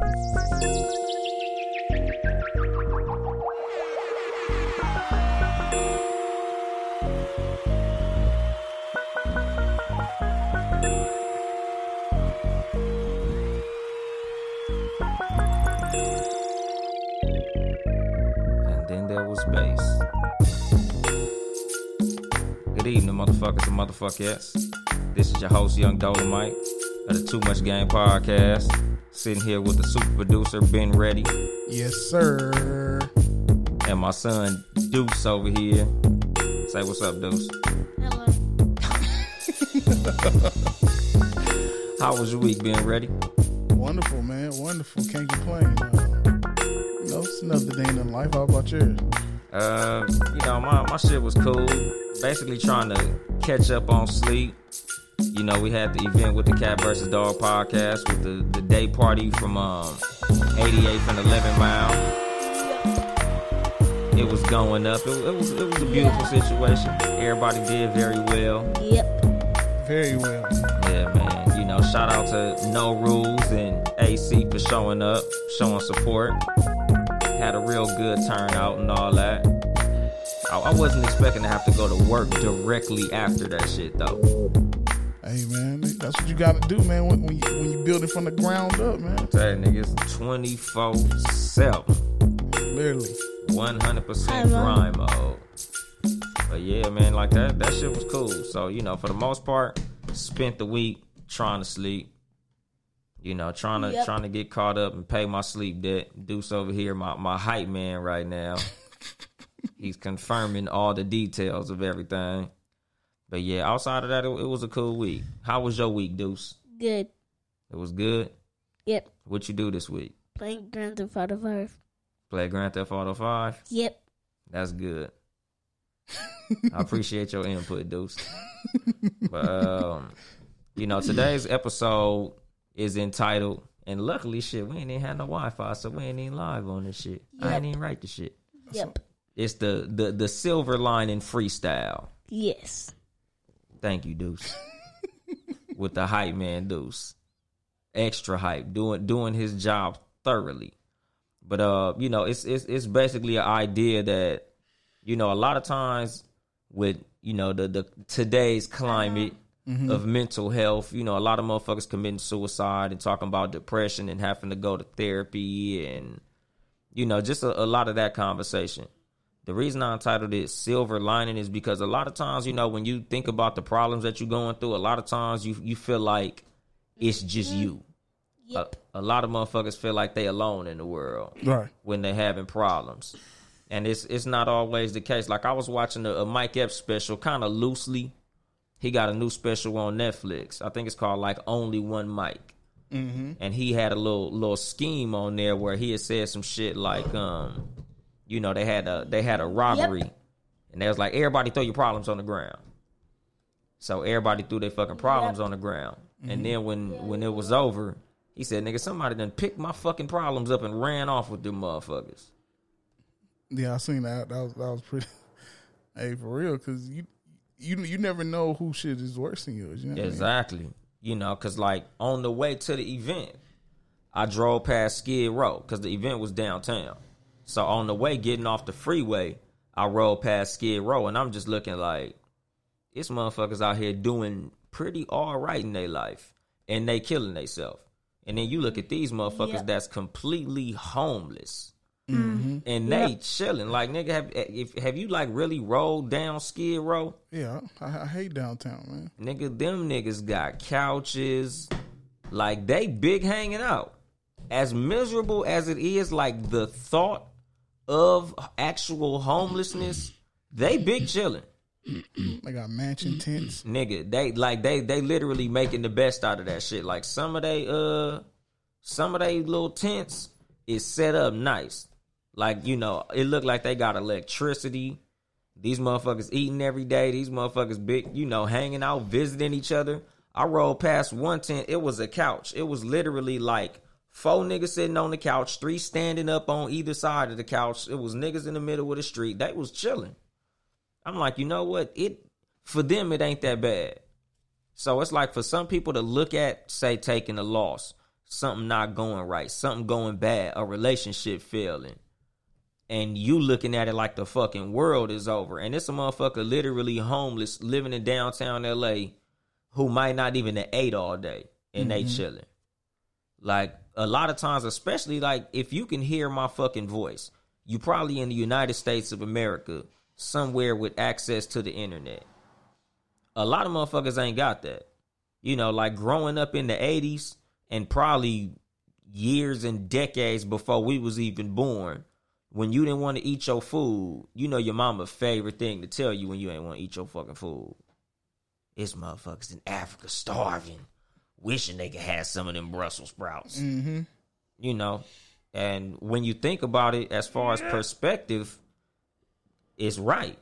And then there was bass. Good evening, motherfuckers and motherfuckers. This is your host, Yung Dolemite of the Too Much Game Podcast. Sitting here with the super producer, Ben Ready, Yes, sir. and my son, Deuce, over here. Say what's up, Deuce. Hello. How was your week, Ben Ready? Wonderful, man. Wonderful. Can't complain. Uh, you know, it's another day in life. How about yours? Uh, you know, my, my shit was cool. Basically trying to catch up on sleep. You know, we had the event with the Cat versus Dog podcast with the, the day party from um 88th and 11 Mile. It was going up. It, it was it was a beautiful situation. Everybody did very well. Yep. Very well. Yeah, man. You know, shout out to No Rules and AC for showing up, showing support. Had a real good turnout and all that. I, I wasn't expecting to have to go to work directly after that shit though. Hey, man. That's what you got to do, man. When, when, you, when you build it from the ground up, man. That niggas 24 7, Literally. 100% Hi, grind mode. But yeah, man, like that, that shit was cool. So, you know, for the most part, spent the week trying to sleep. You know, trying to Yep. trying to get caught up and pay my sleep debt. Deuce over here, my, my hype man right now. He's confirming all the details of everything. But yeah, outside of that, it, it was a cool week. How was your week, Deuce? Good. It was good. Yep. What you do this week? Playing Grand Theft Auto 5. Play Grand Theft Auto Five. Yep. That's good. I appreciate your input, Deuce. But um, you know, today's episode is entitled, and luckily, shit, we ain't even had no Wi-Fi, so we ain't even live on this shit. I ain't Yep. even write the shit. Yep. It's the the the silver lining freestyle. Yes. Thank you, Deuce. With the hype man, Deuce. Extra hype, doing doing his job thoroughly. But uh, you know, it's it's it's basically an idea that, you know, a lot of times with you know the the today's climate of mental health, you know, a lot of motherfuckers committing suicide and talking about depression and having to go to therapy and you know, just a, a lot of that conversation. The reason I entitled it Silver Lining is because a lot of times, you know, when you think about the problems that you're going through, a lot of times you you feel like it's just you. Yep. A, a lot of motherfuckers feel like they alone in the world Right. when they're having problems. And it's it's not always the case. Like I was watching a, a Mike Epps special kind of loosely. He got a new special on Netflix. I think it's called like Only One Mike. Mm-hmm. And he had a little little scheme on there where he had said some shit like, um, you know, they had a they had a robbery, and they was like, everybody throw your problems on the ground. So everybody threw their fucking problems on the ground. And mm-hmm. then when when it was over, he said, "Nigga, somebody done picked my fucking problems up and ran off with them motherfuckers." Yeah, I seen that. That was that was pretty. hey, for real, because you you you never know who shit is worse than yours. You know what I mean? Exactly. You know, cause like on the way to the event, I drove past Skid Row because the event was downtown. So on the way getting off the freeway, I rode past Skid Row, and I'm just looking like, it's motherfuckers out here doing pretty all right in their life, and they killing themselves. And then you look at these motherfuckers Yep. that's completely homeless. Mm-hmm. And they chilling like nigga. Have if have you like really rolled down Skid Row? Yeah, I, I hate downtown, man. Nigga, them niggas got couches. Like they big hanging out. As miserable as it is, like the thought of actual homelessness, they big chilling. They got mansion tents. Nigga, they like they they literally making the best out of that shit. Like some of they uh some of they little tents is set up nice. Like, you know, it looked like they got electricity. These motherfuckers eating every day. These motherfuckers big, you know, hanging out, visiting each other. I rolled past one tent. It was a couch. It was literally like four niggas sitting on the couch, three standing up on either side of the couch. It was niggas in the middle of the street. They was chilling. I'm like, you know what? It for them it ain't that bad. So it's like for some people to look at, say, taking a loss, something not going right, something going bad, a relationship failing, and you looking at it like the fucking world is over. And it's a motherfucker literally homeless living in downtown LA who might not even have ate all day and they mm-hmm. chilling. Like a lot of times, especially like if you can hear my fucking voice, you probably in the United States of America, somewhere with access to the internet. A lot of motherfuckers ain't got that. You know, like growing up in the 80s and probably years and decades before we was even born, when you didn't want to eat your food, you know your mama's favorite thing to tell you when you ain't want to eat your fucking food. It's motherfuckers in Africa starving, wishing they could have some of them Brussels sprouts. Mm-hmm. You know, and when you think about it, as far as perspective, it's right.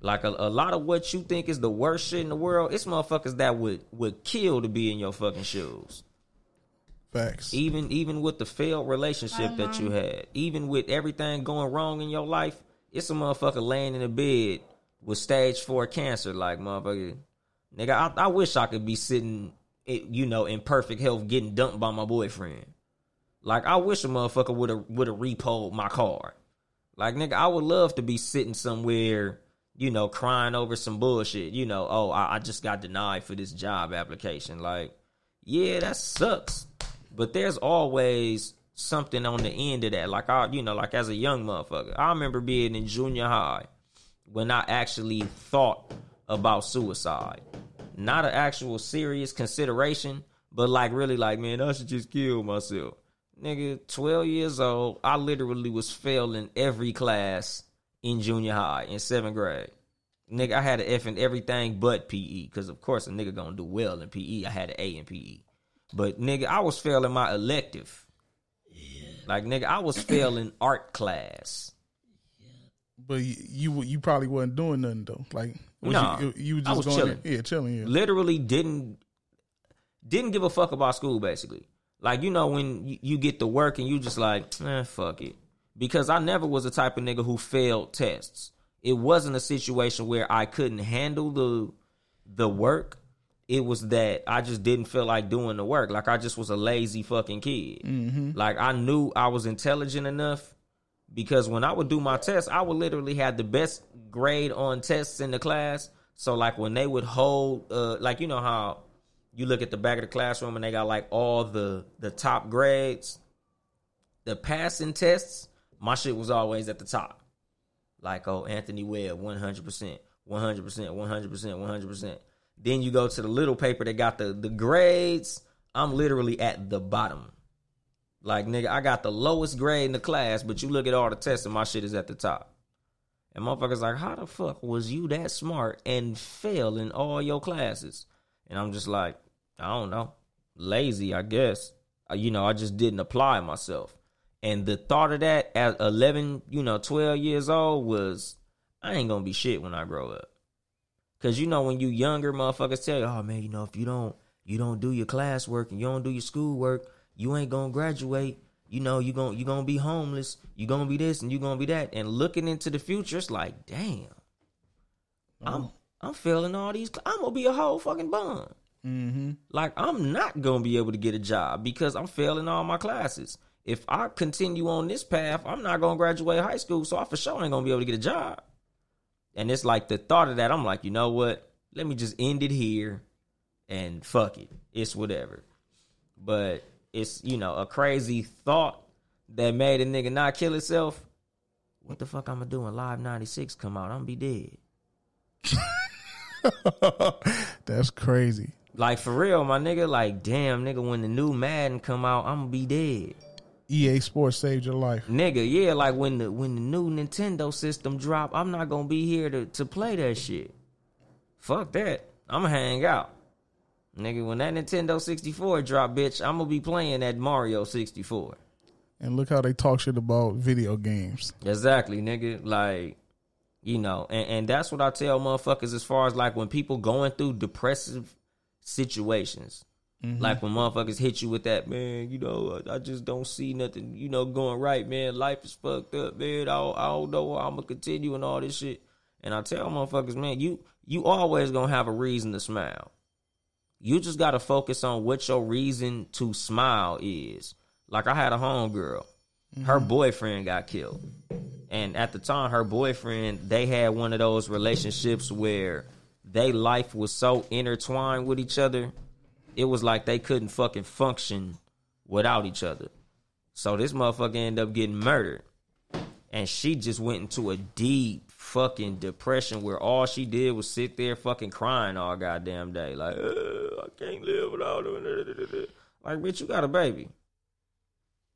Like a, a lot of what you think is the worst shit in the world, it's motherfuckers that would would kill to be in your fucking shoes. Facts. Even even with the failed relationship that you had, even with everything going wrong in your life, it's a motherfucker laying in a bed with stage four cancer. Like motherfucker, nigga, I, I wish I could be sitting, eh, you know, in perfect health, getting dumped by my boyfriend. Like I wish a motherfucker would have would have repoed my car. Like nigga, I would love to be sitting somewhere, you know, crying over some bullshit. You know, oh, I, I just got denied for this job application. Like, yeah, that sucks. But there's always something on the end of that. Like I, you know, like as a young motherfucker, I remember being in junior high when I actually thought about suicide. Not an actual serious consideration, but like really like, man, I should just kill myself. Nigga, 12 years old, I literally was failing every class in junior high in seventh grade. Nigga, I had an F in everything but PE, because of course a nigga gonna do well in PE. I had an A in PE. But nigga, I was failing my elective. Yeah. Like nigga, I was failing art class. But you, you you probably wasn't doing nothing though. Like was Nah, you, you was I just was going chilling. there- Yeah, chilling. Yeah. literally didn't didn't give a fuck about school basically like you know when you, you get to work and you just like eh, fuck it because i never was the type of nigga who failed tests it wasn't a situation where i couldn't handle the the work it was that i just didn't feel like doing the work like i just was a lazy fucking kid like i knew i was intelligent enough because when I would do my tests, I would literally have the best grade on tests in the class. So like when they would hold, uh, like you know how you look at the back of the classroom and they got like all the the top grades, the passing tests, my shit was always at the top. Like oh Anthony Webb, one hundred percent, one hundred percent, one hundred percent, one hundred percent. Then you go to the little paper that got the the grades. I'm literally at the bottom. Like nigga, I got the lowest grade in the class, but you look at all the tests and my shit is at the top. And motherfuckers like, how the fuck was you that smart and fail in all your classes? And I'm just like, I don't know, lazy, I guess. Uh, You know, I just didn't apply myself. And the thought of that at 11, you know, 12 years old was, I ain't gonna be shit when I grow up. Cause you know, when you younger, motherfuckers tell you, oh man, you know, if you don't, you don't do your classwork and you don't do your schoolwork, you ain't gonna graduate. You know, you gonna you gonna be homeless. You gonna be this and you gonna be that. And looking into the future, it's like, damn, I'm I'm failing all these. I'm gonna be a whole fucking bum. Mm-hmm. Like I'm not gonna be able to get a job because I'm failing all my classes. If I continue on this path, I'm not gonna graduate high school, so I for sure ain't gonna be able to get a job. And it's like the thought of that, I'm like, you know what? Let me just end it here and fuck it. It's whatever. But it's, you know, a crazy thought that made a nigga not kill himself. What the fuck I'm gonna do when Live 96 come out? I'm gonna be dead. That's crazy. Like for real, my nigga, like damn nigga, when the new Madden come out, I'm gonna be dead. EA Sports saved your life. Nigga, yeah, like when the when the new Nintendo system drop, I'm not gonna be here to, to play that shit. Fuck that. I'ma hang out. Nigga, when that Nintendo 64 drop, bitch, I'm gonna be playing that Mario 64. And look how they talk shit about video games. Exactly, nigga. Like, you know, and, and that's what I tell motherfuckers as far as like when people going through depressive situations. Mm-hmm. Like when motherfuckers hit you with that, man, you know, I I just don't see nothing, you know, going right, man. Life is fucked up, man. I don't, I don't know I'm gonna continue and all this shit. And I tell motherfuckers, man, you you always gonna have a reason to smile. You just gotta focus on what your reason to smile is. Like I had a homegirl. Her mm-hmm. boyfriend got killed. And at the time, her boyfriend, they had one of those relationships where they life was so intertwined with each other, it was like they couldn't fucking function without each other. So this motherfucker ended up getting murdered. And she just went into a deep fucking depression where all she did was sit there fucking crying all goddamn day. Like, I can't live without him. Like, bitch, you got a baby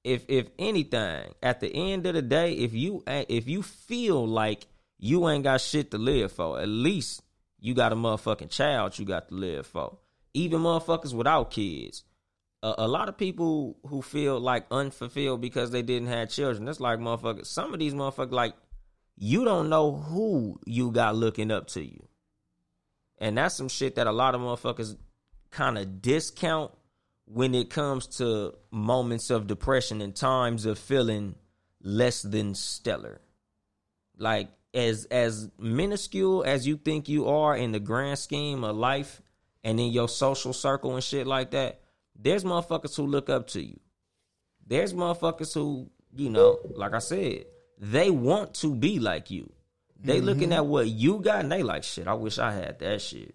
if if anything, at the end of the day, if you if you feel like you ain't got shit to live for, at least you got a motherfucking child you got to live for. Even motherfuckers without kids. A, a lot of people who feel like unfulfilled because they didn't have children. That's like motherfuckers. Some of these motherfuckers like you don't know who you got looking up to you. And that's some shit that a lot of motherfuckers kind of discount when it comes to moments of depression and times of feeling less than stellar. Like as as minuscule as you think you are in the grand scheme of life and in your social circle and shit like that, there's motherfuckers who look up to you. There's motherfuckers who, you know, like I said, they want to be like you. They looking mm-hmm. at what you got and they like, shit, I wish I had that shit.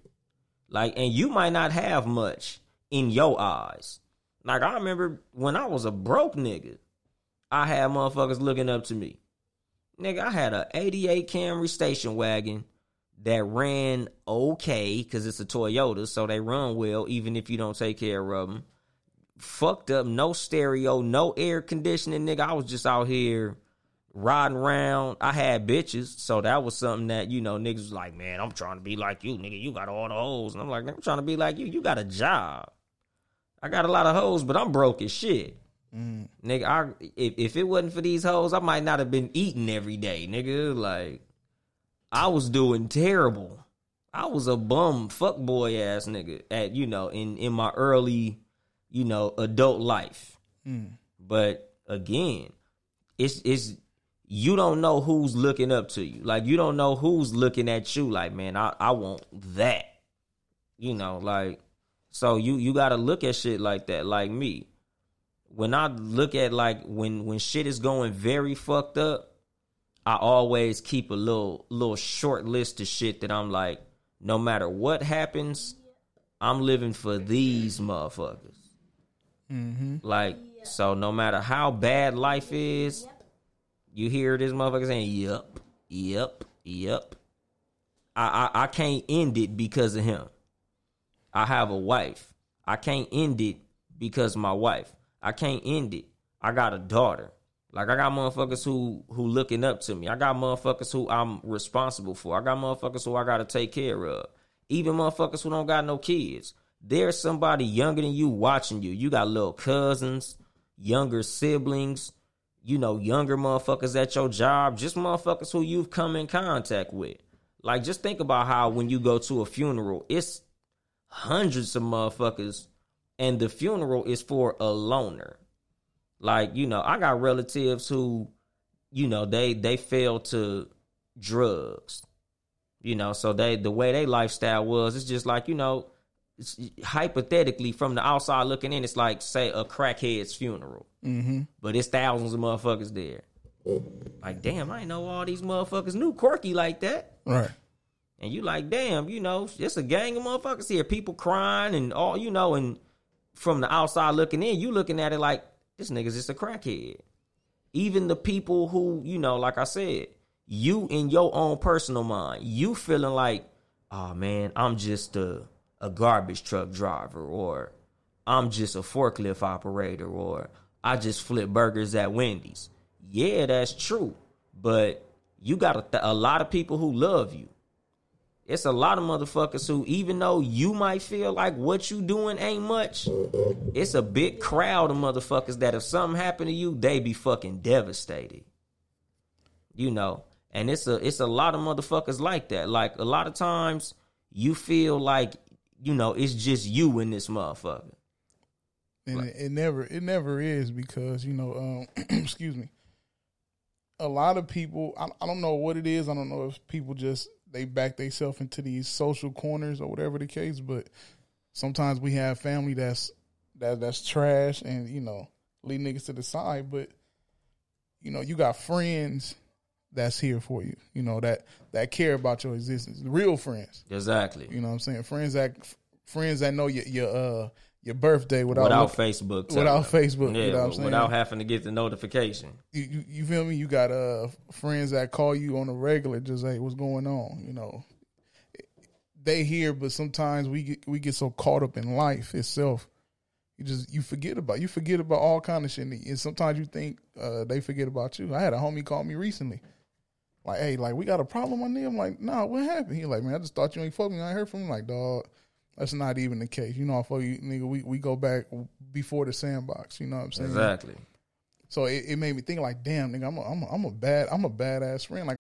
Like, and you might not have much in your eyes. Like, I remember when I was a broke nigga, I had motherfuckers looking up to me. Nigga, I had a 88 Camry station wagon that ran okay because it's a Toyota, so they run well even if you don't take care of them. Fucked up, no stereo, no air conditioning, nigga. I was just out here riding around. I had bitches, so that was something that you know niggas was like, man, I'm trying to be like you, nigga. You got all the hoes, and I'm like, I'm trying to be like you. You got a job. I got a lot of hoes, but I'm broke as shit. Mm. Nigga, I if, if it wasn't for these hoes, I might not have been eating every day, nigga. Like, I was doing terrible. I was a bum fuck boy ass nigga at you know in in my early you know adult life. Mm. But again, it's it's you don't know who's looking up to you. Like you don't know who's looking at you. Like man, I I want that. You know, like so you you got to look at shit like that. Like me, when I look at like when when shit is going very fucked up, I always keep a little little short list of shit that I'm like, no matter what happens, I'm living for these motherfuckers. Mm-hmm. Like, so no matter how bad life is, you hear this motherfucker saying, "Yep, yep, yep." I, I I can't end it because of him. I have a wife. I can't end it because of my wife. I can't end it. I got a daughter. Like I got motherfuckers who who looking up to me. I got motherfuckers who I'm responsible for. I got motherfuckers who I got to take care of. Even motherfuckers who don't got no kids. There's somebody younger than you watching you. You got little cousins, younger siblings, you know, younger motherfuckers at your job, just motherfuckers who you've come in contact with. Like just think about how when you go to a funeral, it's hundreds of motherfuckers and the funeral is for a loner. Like, you know, I got relatives who, you know, they they fell to drugs. You know, so they the way they lifestyle was, it's just like, you know, hypothetically from the outside looking in, it's like say a crackhead's funeral. Mm-hmm. But it's thousands of motherfuckers there. Like, damn, I ain't know all these motherfuckers knew quirky like that. Right. And you like, damn, you know, it's a gang of motherfuckers here, people crying and all, you know, and from the outside looking in, you looking at it like this nigga's just a crackhead. Even the people who, you know, like I said, you in your own personal mind, you feeling like, oh man, I'm just a a garbage truck driver, or I'm just a forklift operator, or I just flip burgers at Wendy's. Yeah, that's true, but you got a, th- a lot of people who love you. it's a lot of motherfuckers who, even though you might feel like what you doing ain't much, it's a big crowd of motherfuckers that if something happened to you, they be fucking devastated. You know, and it's a it's a lot of motherfuckers like that. Like a lot of times, you feel like you know it's just you in this motherfucker. And it, it never it never is because you know um excuse me. A lot of people I, I don't know what it is. I don't know if people just they back themselves into these social corners or whatever the case but sometimes we have family that's that that's trash and you know leave niggas to the side. But you know you got friends that's here for you you know that that care about your existence. Real friends. Exactly. you know what i'm saying? Friends that friends that know your your uh your birthday without Without look- Facebook. without Facebook, Yeah, you know what I'm saying? without having to get the notification. you, you, you feel me? You got uh friends that call you on a regular, just hey, what's going on? You know, they here, but sometimes we get we get so caught up in life itself, you just you forget about you forget about all kind of shit, and sometimes you think uh, they forget about you. I had a homie call me recently, like, hey, like we got a problem on there. I'm like, nah, what happened? He like, man, I just thought you ain't fuck me. I heard from him. Like, dog, that's not even the case. You know, I fuck you, nigga. We we go back before the sandbox. You know what I'm saying? Exactly. So it, it made me think like, damn, nigga, I'm a, I'm a, I'm a bad I'm a badass friend. Like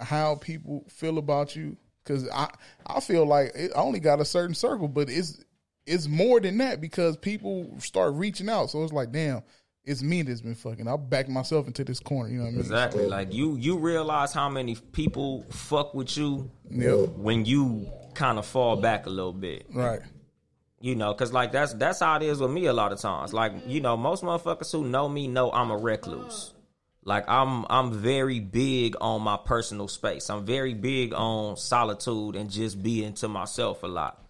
how people feel about you because I I feel like it, I only got a certain circle, but it's it's more than that because people start reaching out. So it's like, damn, it's me that's been fucking. I'll back myself into this corner. You know what I mean? Exactly. Like you you realize how many people fuck with you Yep. when you kind of fall back a little bit. Right. You know, cause like that's that's how it is with me a lot of times. Like, you know, most motherfuckers who know me know I'm a recluse. Like I'm I'm very big on my personal space. I'm very big on solitude and just being to myself a lot.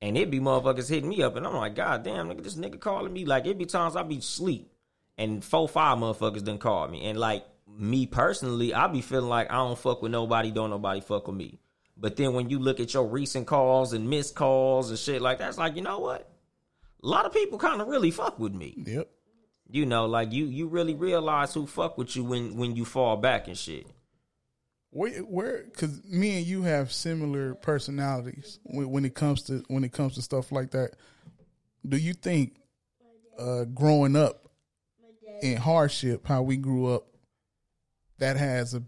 And it be motherfuckers hitting me up and I'm like, God damn, nigga, this nigga calling me. Like it be times I be sleep and four, five motherfuckers done called me. And like me personally, I be feeling like I don't fuck with nobody, don't nobody fuck with me. But then when you look at your recent calls and missed calls and shit like that's like, you know what? A lot of people kind of really fuck with me. Yep. You know, like you you really realize who fuck with you when when you fall back and shit. Where, where, because me and you have similar personalities when, when it comes to when it comes to stuff like that. Do you think, uh, growing up in hardship, how we grew up, that has a,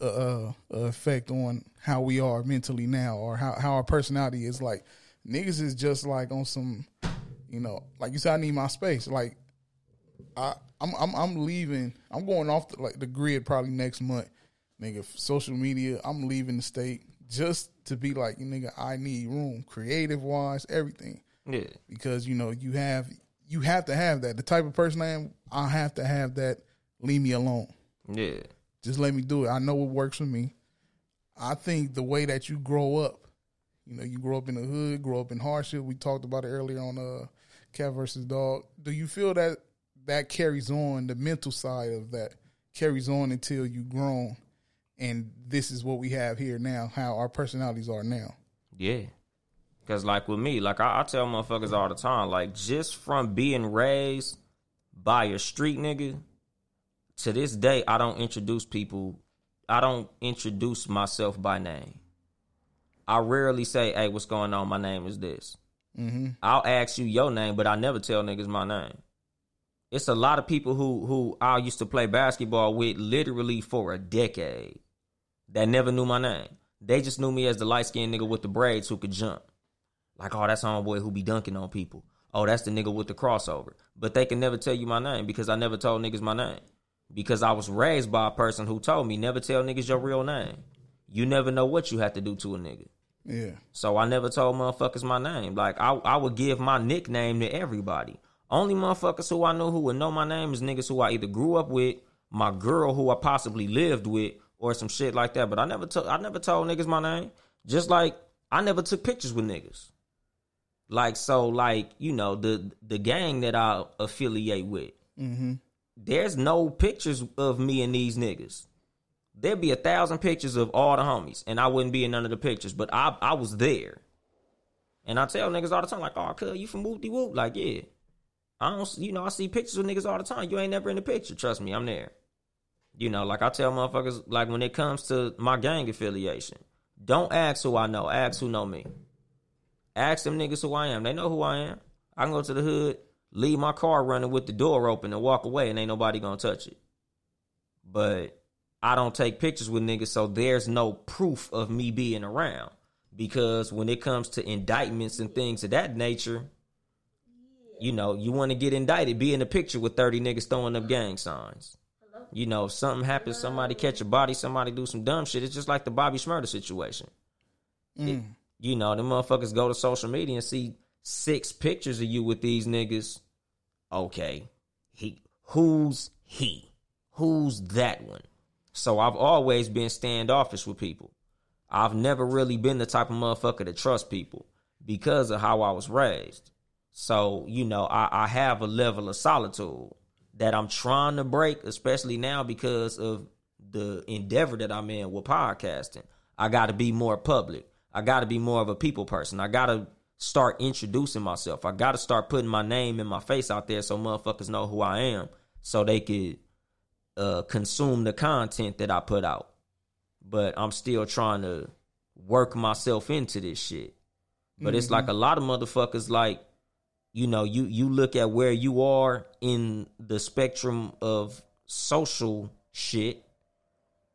a a effect on how we are mentally now, or how how our personality is? Like niggas is just like on some, you know, like you said, I need my space. Like I, I'm I'm I'm leaving. I'm going off the, like the grid probably next month, nigga. Social media. I'm leaving the state just to be like, you nigga. I need room, creative wise, everything, Yeah. because you know you have you have to have that. The type of person I am, I have to have that. Leave me alone. Yeah. Just let me do it. I know what works for me. I think the way that you grow up, you know, you grow up in the hood, grow up in hardship. We talked about it earlier on uh Cat versus Dog. Do you feel that that carries on the mental side of that carries on until you grown and this is what we have here now, how our personalities are now. Yeah. Cause like with me, like I, I tell motherfuckers all the time, like just from being raised by a street nigga, to this day I don't introduce people I don't introduce myself by name. I rarely say, Hey, what's going on? My name is this. Mm-hmm. I'll ask you your name, but I never tell niggas my name. It's a lot of people who who I used to play basketball with literally for a decade that never knew my name. They just knew me as the light skinned nigga with the braids who could jump. Like, oh, that's homeboy who be dunking on people. Oh, that's the nigga with the crossover. But they can never tell you my name because I never told niggas my name. Because I was raised by a person who told me never tell niggas your real name. You never know what you have to do to a nigga. Yeah. So I never told motherfuckers my name. Like I, I would give my nickname to everybody. Only motherfuckers who I know who would know my name is niggas who I either grew up with, my girl who I possibly lived with, or some shit like that. But I never told I never told niggas my name. Just like I never took pictures with niggas. Like so, like you know the the gang that I affiliate with. Mm-hmm. There's no pictures of me and these niggas. There'd be a thousand pictures of all the homies, and I wouldn't be in none of the pictures. But I I was there, and I tell niggas all the time like, "Oh, cuz you from Whoopty Whoop?" Like, yeah. I don't, you know, I see pictures of niggas all the time. You ain't never in the picture. Trust me, I'm there. You know, like I tell motherfuckers, like when it comes to my gang affiliation, don't ask who I know. Ask who know me. Ask them niggas who I am. They know who I am. I can go to the hood, leave my car running with the door open and walk away and ain't nobody gonna touch it. But I don't take pictures with niggas, so there's no proof of me being around. Because when it comes to indictments and things of that nature, you know, you want to get indicted, be in the picture with 30 niggas throwing up gang signs. You know, if something happens, somebody catch a body, somebody do some dumb shit. It's just like the Bobby Shmurda situation. It- mm. you know, the motherfuckers go to social media and see six pictures of you with these niggas. Okay, he who's he? Who's that one? So I've always been standoffish with people. I've never really been the type of motherfucker to trust people because of how I was raised. So, you know, I, I have a level of solitude that I'm trying to break, especially now because of the endeavor that I'm in with podcasting. I got to be more public. I got to be more of a people person. I got to start introducing myself. I got to start putting my name and my face out there so motherfuckers know who I am so they could uh, consume the content that I put out. But I'm still trying to work myself into this shit. But it's like a lot of motherfuckers like you know, you you look at where you are in the spectrum of social shit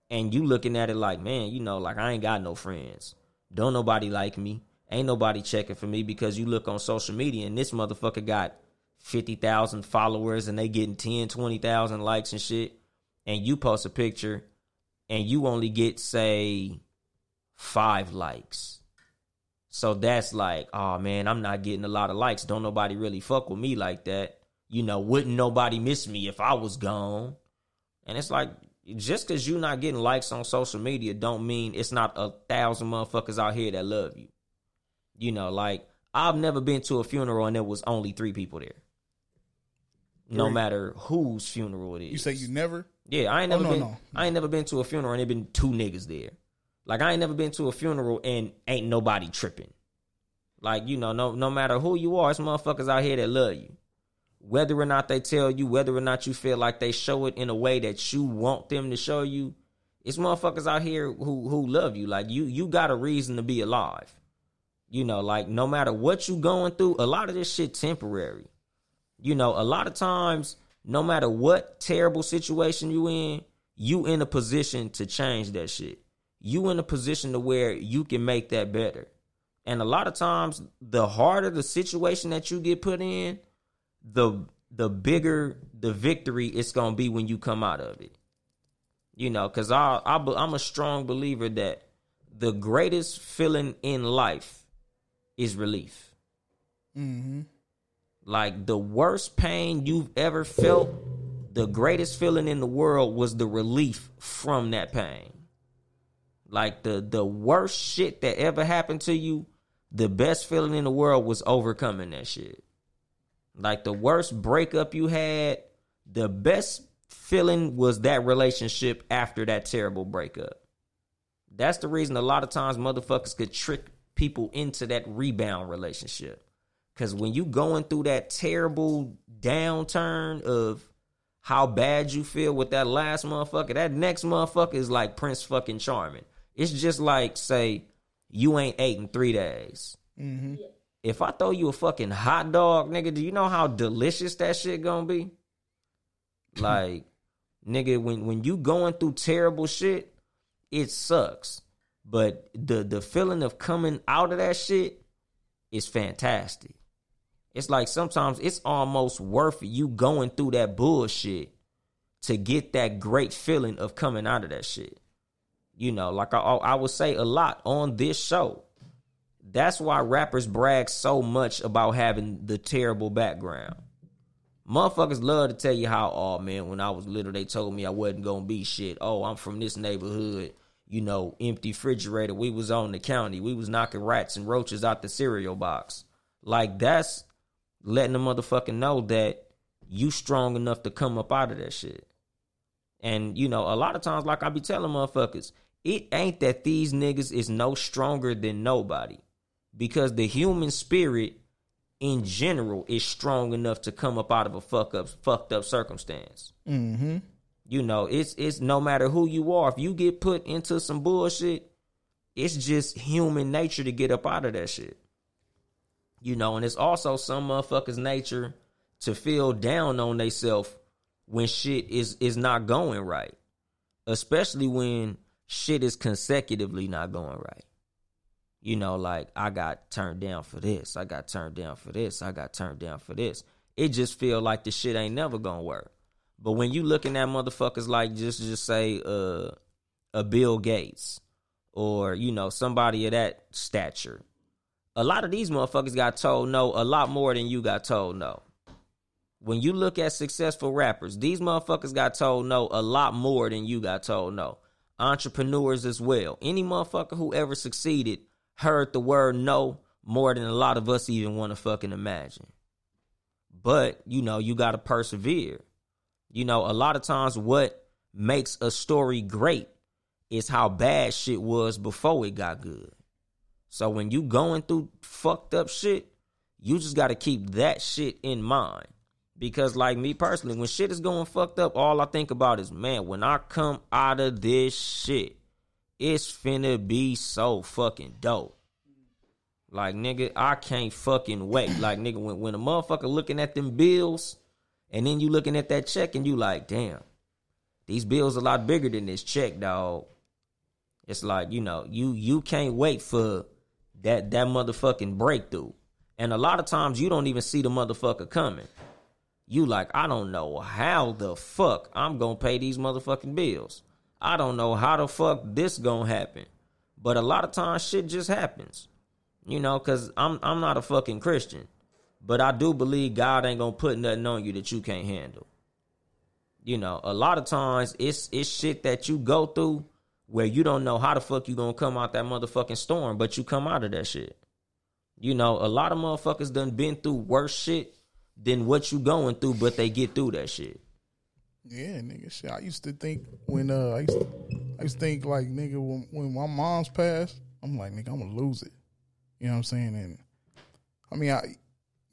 and you looking at it like, man, you know, like I ain't got no friends. Don't nobody like me. Ain't nobody checking for me because you look on social media and this motherfucker got 50,000 followers and they getting 10, 20,000 likes and shit. And you post a picture and you only get, say, five likes. So that's like, oh man, I'm not getting a lot of likes. Don't nobody really fuck with me like that. You know, wouldn't nobody miss me if I was gone? And it's like, just because you're not getting likes on social media don't mean it's not a thousand motherfuckers out here that love you. You know, like I've never been to a funeral and there was only three people there. No Three. matter whose funeral it is. You say you never? Yeah, I ain't Oh, never no, been. no. I ain't never been to a funeral and there been two niggas there. Like I ain't never been to a funeral and ain't nobody tripping. Like you know, no no matter who you are, it's motherfuckers out here that love you. Whether or not they tell you, whether or not you feel like they show it in a way that you want them to show you, it's motherfuckers out here who who love you. Like you you got a reason to be alive. You know, like no matter what you going through, a lot of this shit temporary. You know, a lot of times, no matter what terrible situation you in, you in a position to change that shit. You in a position to where you can make that better. And a lot of times, the harder the situation that you get put in, the the bigger the victory it's gonna be when you come out of it. You know, because I, I I'm a strong believer that the greatest feeling in life is relief. Mm-hmm. Like the worst pain you've ever felt, the greatest feeling in the world was the relief from that pain. Like the the worst shit that ever happened to you, the best feeling in the world was overcoming that shit. Like the worst breakup you had, the best feeling was that relationship after that terrible breakup. That's the reason a lot of times motherfuckers could trick people into that rebound relationship. Cause when you going through that terrible downturn of how bad you feel with that last motherfucker, that next motherfucker is like Prince fucking Charming. It's just like say you ain't ate in three days. Mm-hmm. If I throw you a fucking hot dog, nigga, do you know how delicious that shit gonna be? Like, nigga, when when you going through terrible shit, it sucks. But the the feeling of coming out of that shit is fantastic. It's like sometimes it's almost worth you going through that bullshit to get that great feeling of coming out of that shit. You know, like I, I would say a lot on this show. That's why rappers brag so much about having the terrible background. Motherfuckers love to tell you how, oh man, when I was little, they told me I wasn't gonna be shit. Oh, I'm from this neighborhood, you know, empty refrigerator. We was on the county. We was knocking rats and roaches out the cereal box. Like that's letting the motherfucker know that you strong enough to come up out of that shit. And you know, a lot of times, like I be telling motherfuckers, it ain't that these niggas is no stronger than nobody. Because the human spirit in general is strong enough to come up out of a fuck up fucked up circumstance. Mm-hmm. You know, it's it's no matter who you are, if you get put into some bullshit, it's just human nature to get up out of that shit. You know, and it's also some motherfuckers' nature to feel down on themselves when shit is is not going right. Especially when shit is consecutively not going right. You know, like I got turned down for this, I got turned down for this, I got turned down for this. It just feel like the shit ain't never gonna work. But when you looking at motherfuckers like just just say uh a Bill Gates or you know somebody of that stature, a lot of these motherfuckers got told no a lot more than you got told no. When you look at successful rappers, these motherfuckers got told no a lot more than you got told no. Entrepreneurs as well. Any motherfucker who ever succeeded heard the word no more than a lot of us even want to fucking imagine. But, you know, you got to persevere. You know, a lot of times what makes a story great is how bad shit was before it got good. So when you going through fucked up shit, you just got to keep that shit in mind. Because like me personally, when shit is going fucked up, all I think about is, man, when I come out of this shit, it's finna be so fucking dope. Like nigga, I can't fucking wait. Like nigga, when when a motherfucker looking at them bills, and then you looking at that check, and you like, damn, these bills a lot bigger than this check, dog. It's like you know, you you can't wait for that that motherfucking breakthrough. And a lot of times you don't even see the motherfucker coming. You like, I don't know how the fuck I'm gonna pay these motherfucking bills. I don't know how the fuck this gonna happen. But a lot of times shit just happens. You know, cause I'm I'm not a fucking Christian. But I do believe God ain't gonna put nothing on you that you can't handle. You know, a lot of times it's it's shit that you go through where you don't know how the fuck you gonna come out that motherfucking storm, but you come out of that shit. You know, a lot of motherfuckers done been through worse shit than what you going through, but they get through that shit. Yeah, nigga. Shit. I used to think when uh I used to, I used to think like nigga when, when my mom's passed, I'm like nigga I'm gonna lose it. You know what I'm saying? And I mean, I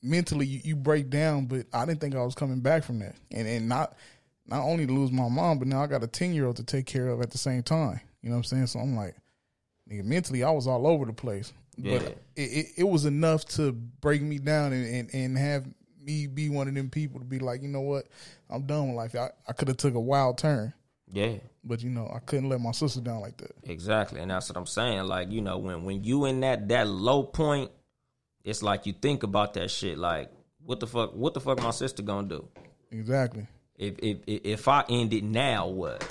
mentally you, you break down, but I didn't think I was coming back from that. And and not not only to lose my mom, but now I got a ten year old to take care of at the same time. You know what I'm saying? So I'm like, nigga, mentally I was all over the place. Yeah. But it, it, it was enough to break me down and, and, and have me be one of them people to be like, you know what, I'm done with life. I, I could have took a wild turn, Yeah. but you know I couldn't let my sister down like that. Exactly, and that's what I'm saying. Like you know, when when you in that that low point, it's like you think about that shit. Like what the fuck? What the fuck my sister gonna do? Exactly. If if if if I end it now, what?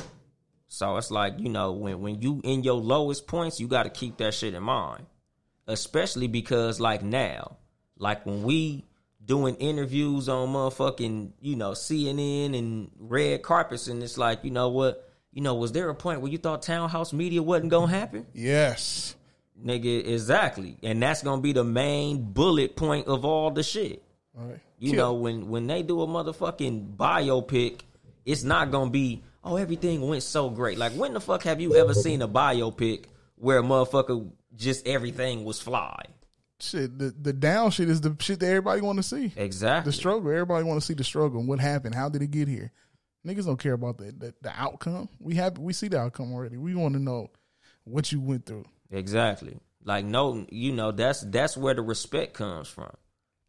So it's like you know when when you in your lowest points, you got to keep that shit in mind, especially because like now, like when we doing interviews on motherfucking you know CNN and red carpets, and it's like you know what. You know, was there a point where you thought townhouse media wasn't gonna happen? Yes. Nigga, exactly. And that's gonna be the main bullet point of all the shit. All right. You Kill. know, when when they do a motherfucking biopic, it's not gonna be, oh, everything went so great. Like when the fuck have you ever seen a biopic where a motherfucker just everything was fly? Shit. The the down shit is the shit that everybody want to see. Exactly. The struggle. Everybody want to see the struggle and what happened. How did it get here? Niggas don't care about the the, the outcome. We have we see the outcome already. We want to know what you went through. Exactly. Like no, you know, that's that's where the respect comes from.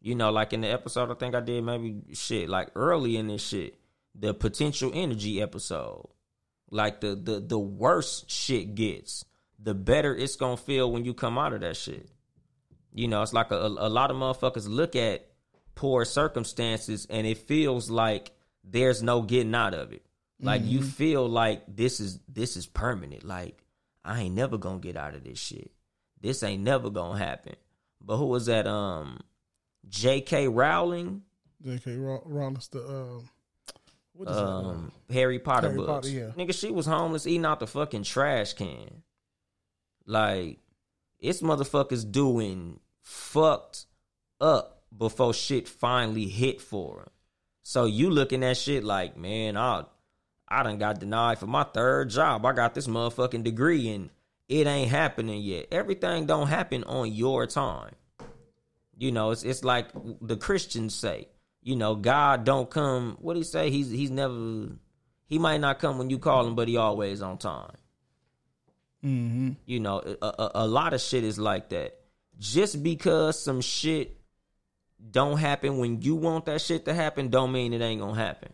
You know, like in the episode I think I did maybe shit like early in this shit, the potential energy episode. Like the the the worst shit gets. the better it's gonna feel when you come out of that shit. You know, it's like a, a lot of motherfuckers look at poor circumstances and it feels like there's no getting out of it. Like you feel like this is this is permanent. Like I ain't never gonna get out of this shit. This ain't never gonna happen. But who was that? Um, J.K. Rowling, J.K. Row- Rowling's the um, what is that? um, Harry Potter Harry books. Potter, yeah. Nigga, she was homeless eating out the fucking trash can. Like, it's motherfuckers doing fucked up before shit finally hit for him. So you looking at shit like, man, I I done got denied for my third job. I got this motherfucking degree and it ain't happening yet. Everything don't happen on your time. You know, it's it's like the Christians say. You know, God don't come. What do he say? He's he's never. He might not come when you call him, but he always on time. Mm-hmm. You know, a, a, a lot of shit is like that. Just because some shit don't happen when you want that shit to happen, don't mean it ain't gonna happen.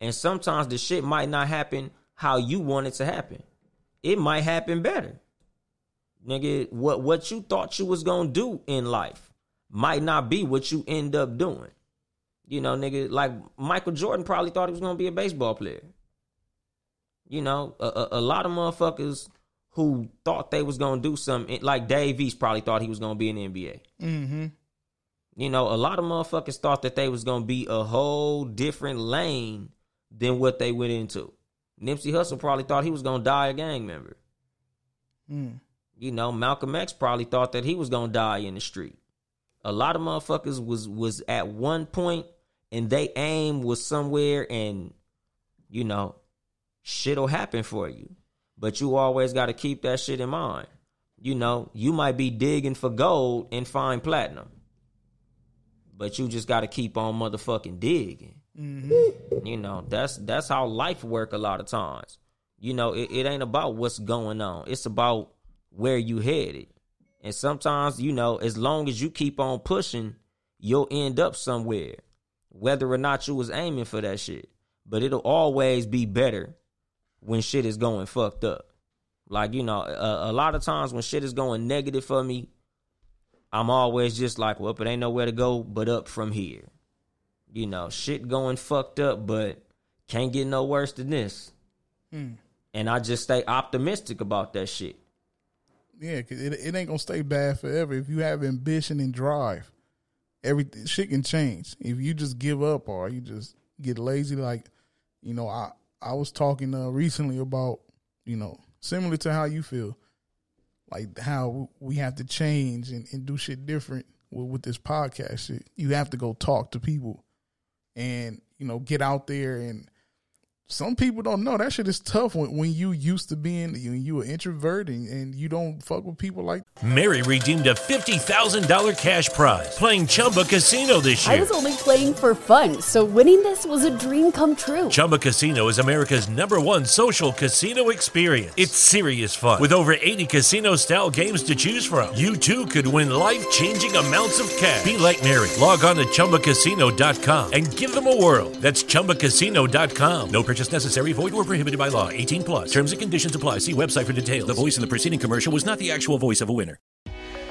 And sometimes the shit might not happen how you want it to happen. It might happen better. Nigga, what what you thought you was gonna do in life might not be what you end up doing. You know, nigga, like Michael Jordan probably thought he was gonna be a baseball player. You know, a, a, a lot of motherfuckers who thought they was gonna do something, like Dave East probably thought he was gonna be in the NBA. Mm-hmm. You know, a lot of motherfuckers thought that they was gonna be a whole different lane than what they went into. Nipsey Hussle probably thought he was gonna die a gang member. Mm. You know, Malcolm X probably thought that he was gonna die in the street. A lot of motherfuckers was was at one point and they aim was somewhere and you know, shit'll happen for you. But you always gotta keep that shit in mind. You know, you might be digging for gold and find platinum. But you just gotta keep on motherfucking digging. Mm-hmm. You know, that's that's how life work a lot of times. You know, it, it ain't about what's going on. It's about where you headed. And sometimes, you know, as long as you keep on pushing, you'll end up somewhere. Whether or not you was aiming for that shit. But it'll always be better when shit is going fucked up. Like, you know, a, a lot of times when shit is going negative for me, I'm always just like, well, it ain't nowhere to go but up from here. You know, shit going fucked up, but can't get no worse than this. Hmm. And I just stay optimistic about that shit. Yeah, cause it, it ain't gonna stay bad forever. If you have ambition and drive, everything shit can change. If you just give up or you just get lazy, like you know, I I was talking uh, recently about you know similar to how you feel, like how we have to change and, and do shit different with, with this podcast shit. You have to go talk to people, and you know, get out there and some people don't know that shit is tough when, when you used to being when you were introverting and you don't fuck with people like Mary redeemed a $50,000 cash prize playing Chumba Casino this year. I was only playing for fun, so winning this was a dream come true. Chumba Casino is America's number one social casino experience. It's serious fun. With over 80 casino style games to choose from, you too could win life changing amounts of cash. Be like Mary. Log on to chumbacasino.com and give them a whirl. That's chumbacasino.com. No purchase necessary, void or prohibited by law. 18 plus. Terms and conditions apply. See website for details. The voice in the preceding commercial was not the actual voice of a winner.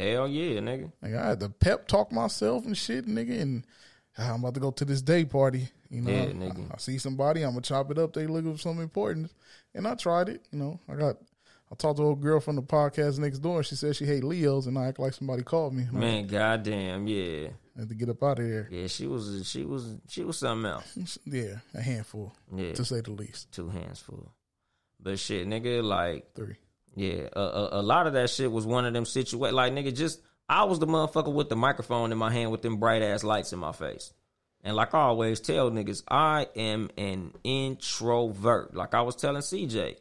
Hell yeah, nigga. Like I had to pep talk myself and shit, nigga, and I'm about to go to this day party. You know, Yeah, I- nigga. I, see somebody, I'm gonna chop it up. They looking for something important, and I tried it. You know, I got. I talked to a girl from the podcast next door. and She said she hate Leos, and I act like somebody called me. I Man, goddamn, yeah. I had to get up out of there. Yeah, she was she was she was something else. Yeah, a handful, Yeah. to say the least. Two hands full. But shit, nigga, like Three. Yeah, a, a, a lot of that shit was one of them situations. Like, nigga, just I was the motherfucker with the microphone in my hand with them bright ass lights in my face. And like I always tell niggas, I am an introvert. Like I was telling CJ,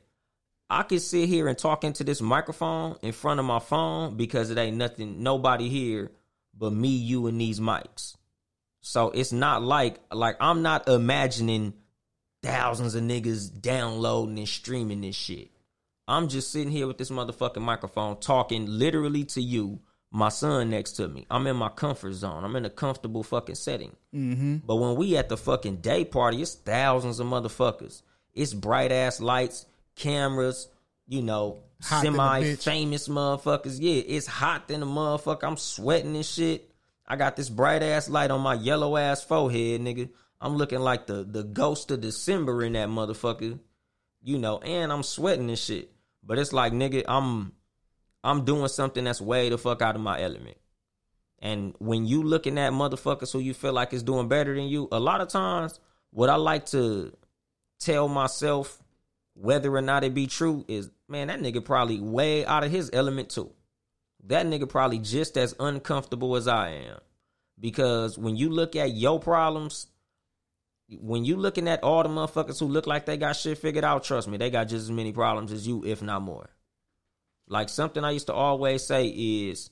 I could sit here and talk into this microphone in front of my phone because it ain't nothing, nobody here but me, you, and these mics. So it's not like like I'm not imagining thousands of niggas downloading and streaming this shit. I'm just sitting here with this motherfucking microphone talking literally to you, my son next to me. I'm in my comfort zone. I'm in a comfortable fucking setting. Mm-hmm. But when we at the fucking day party, it's thousands of motherfuckers. It's bright ass lights, cameras, you know, Hot than a semi famous motherfuckers. Yeah, it's hot than a motherfucker. I'm sweating and shit. I got this bright ass light on my yellow ass forehead, nigga. I'm looking like the the ghost of December in that motherfucker. You know, and I'm sweating and shit. But it's like, nigga, I'm I'm doing something that's way the fuck out of my element. And when you looking at motherfuckers who you feel like is doing better than you, a lot of times what I like to tell myself, whether or not it be true, is man, that nigga probably way out of his element too. That nigga probably just as uncomfortable as I am. Because when you look at your problems, when you looking at all the motherfuckers who look like they got shit figured out, trust me, they got just as many problems as you, if not more. Like something I used to always say is,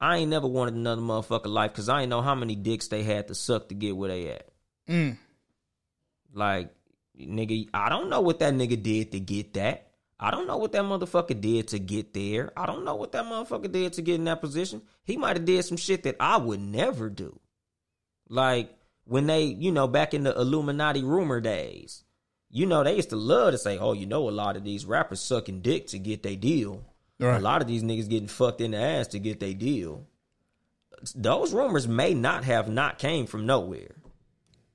I ain't never wanted another motherfucker life because I ain't know how many dicks they had to suck to get where they at. Mm. Like, nigga, I don't know what that nigga did to get that. I don't know what that motherfucker did to get there. I don't know what that motherfucker did to get in that position. He might have did some shit that I would never do. Like when they, you know, back in the Illuminati rumor days, you know, they used to love to say, "Oh, you know, a lot of these rappers sucking dick to get their deal. Right. A lot of these niggas getting fucked in the ass to get their deal." Those rumors may not have not came from nowhere.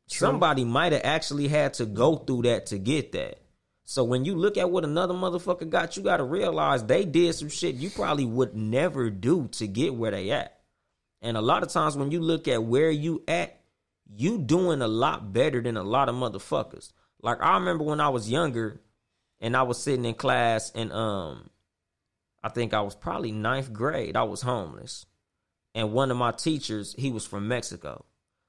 Somebody might have actually had to go through that to get that. So when you look at what another motherfucker got, you got to realize they did some shit you probably would never do to get where they at. And a lot of times when you look at where you at, you doing a lot better than a lot of motherfuckers. Like I remember when I was younger and I was sitting in class and um I think I was probably ninth grade. I was homeless. And one of my teachers, he was from Mexico.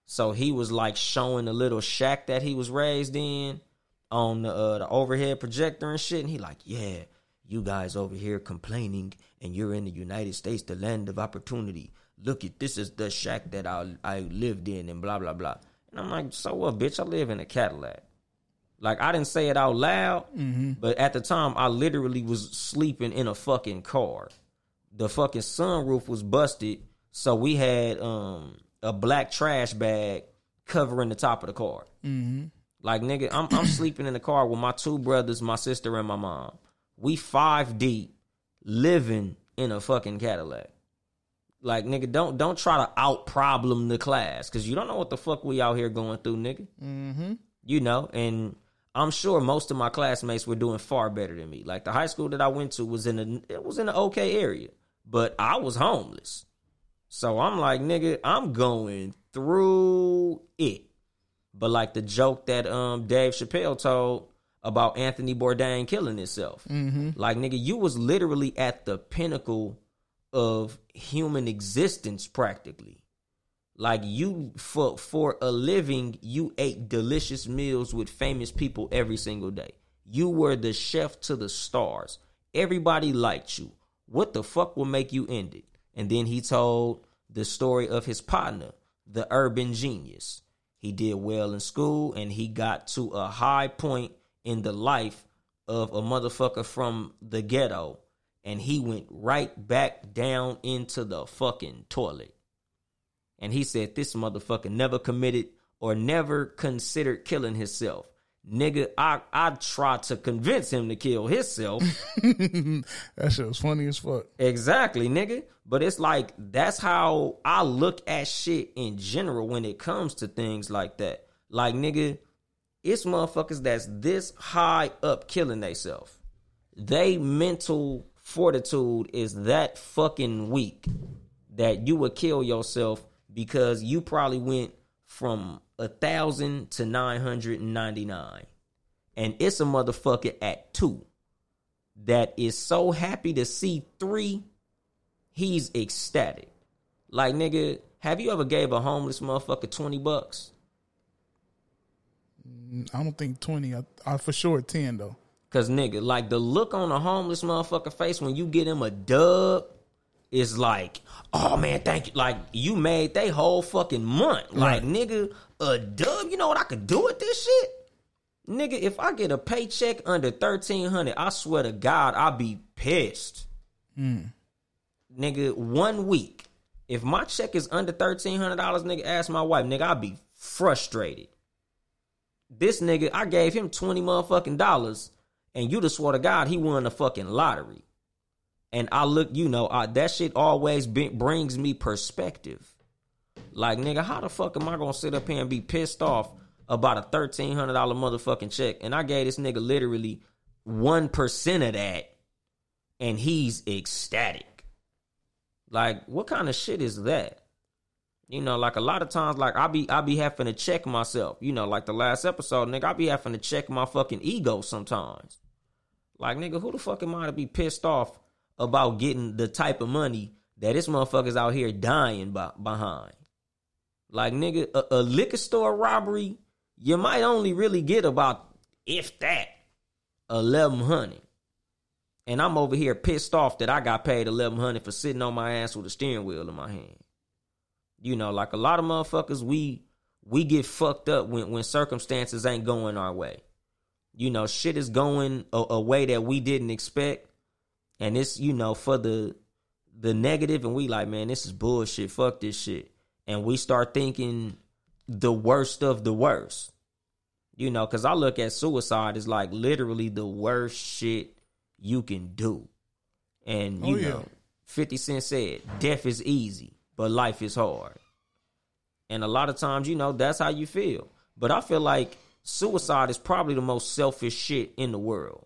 So he was like showing the little shack that he was raised in on the uh, the overhead projector and shit. And he like, yeah, you guys over here complaining, and you're in the United States, the land of opportunity. Look at this is the shack that I I lived in, and blah blah blah. And I'm like, so what, bitch? I live in a Cadillac. Like I didn't say it out loud, but at the time I literally was sleeping in a fucking car. The fucking sunroof was busted, so we had um a black trash bag covering the top of the car. Like nigga, I'm I'm sleeping in the car with my two brothers, my sister, and my mom. We five deep, living in a fucking Cadillac. Like nigga, don't don't try to out problem the class because you don't know what the fuck we out here going through, nigga. Mm-hmm. You know, and I'm sure most of my classmates were doing far better than me. Like the high school that I went to was in a it was in an okay area, but I was homeless. So I'm like, nigga, I'm going through it. But like the joke that um Dave Chappelle told about Anthony Bourdain killing himself. Like nigga, you was literally at the pinnacle of human existence practically. Like you for for a living, you ate delicious meals with famous people every single day. You were the chef to the stars. Everybody liked you. What the fuck will make you end it? And then he told the story of his partner, the urban genius. He did well in school and he got to a high point in the life of a motherfucker from the ghetto and he went right back down into the fucking toilet. And he said this motherfucker never committed or never considered killing himself. Nigga, I I tried to convince him to kill himself. That shit was funny as fuck. Exactly, nigga. But it's like that's how I look at shit in general when it comes to things like that. Like, nigga, it's motherfuckers that's this high up killing themselves. They mental fortitude is that fucking weak that you would kill yourself because you probably went from a thousand to nine hundred and it's a motherfucker at two that is so happy to see three, he's ecstatic. Like nigga, have you ever gave a homeless motherfucker twenty bucks? I don't think twenty. I, I for sure ten though. Cause nigga, like the look on a homeless motherfucker face when you get him a dub is like, oh man, thank you. Like you made they whole fucking month. Like Right. nigga, a dub. You know what I could do with this shit? Nigga, if I get a paycheck under thirteen hundred, I swear to God, I'll be pissed. Hmm. Nigga, one week. If my check is under thirteen hundred dollars, nigga, ask my wife, nigga, I'll be frustrated. This nigga, I gave him twenty motherfucking dollars, and you'd have swore to God he won the fucking lottery. And I look, you know, I, that shit always be, brings me perspective. Like, nigga, how the fuck am I gonna sit up here and be pissed off about a thirteen hundred dollar motherfucking check? And I gave this nigga literally one percent of that, and he's ecstatic. Like, what kind of shit is that? You know, like a lot of times, like I be I be having to check myself. You know, like the last episode, nigga, I be having to check my fucking ego sometimes. Like, nigga, who the fuck am I to be pissed off about getting the type of money that this motherfucker's out here dying by, behind? Like, nigga, a, a liquor store robbery, you might only really get about, if that, eleven hundred. And I'm over here pissed off that I got paid eleven hundred for sitting on my ass with a steering wheel in my hand. You know, like a lot of motherfuckers, we we get fucked up when when circumstances ain't going our way. You know, shit is going a, a way that we didn't expect, and it's you know for the the negative, and we like, man, this is bullshit. Fuck this shit, and we start thinking the worst of the worst. You know, because I look at suicide as like literally the worst shit you can do. And oh, you Oh, yeah. know, 50 Cent said, death is easy, but life is hard. And a lot of times, you know, that's how you feel. But I feel like suicide is probably the most selfish shit in the world.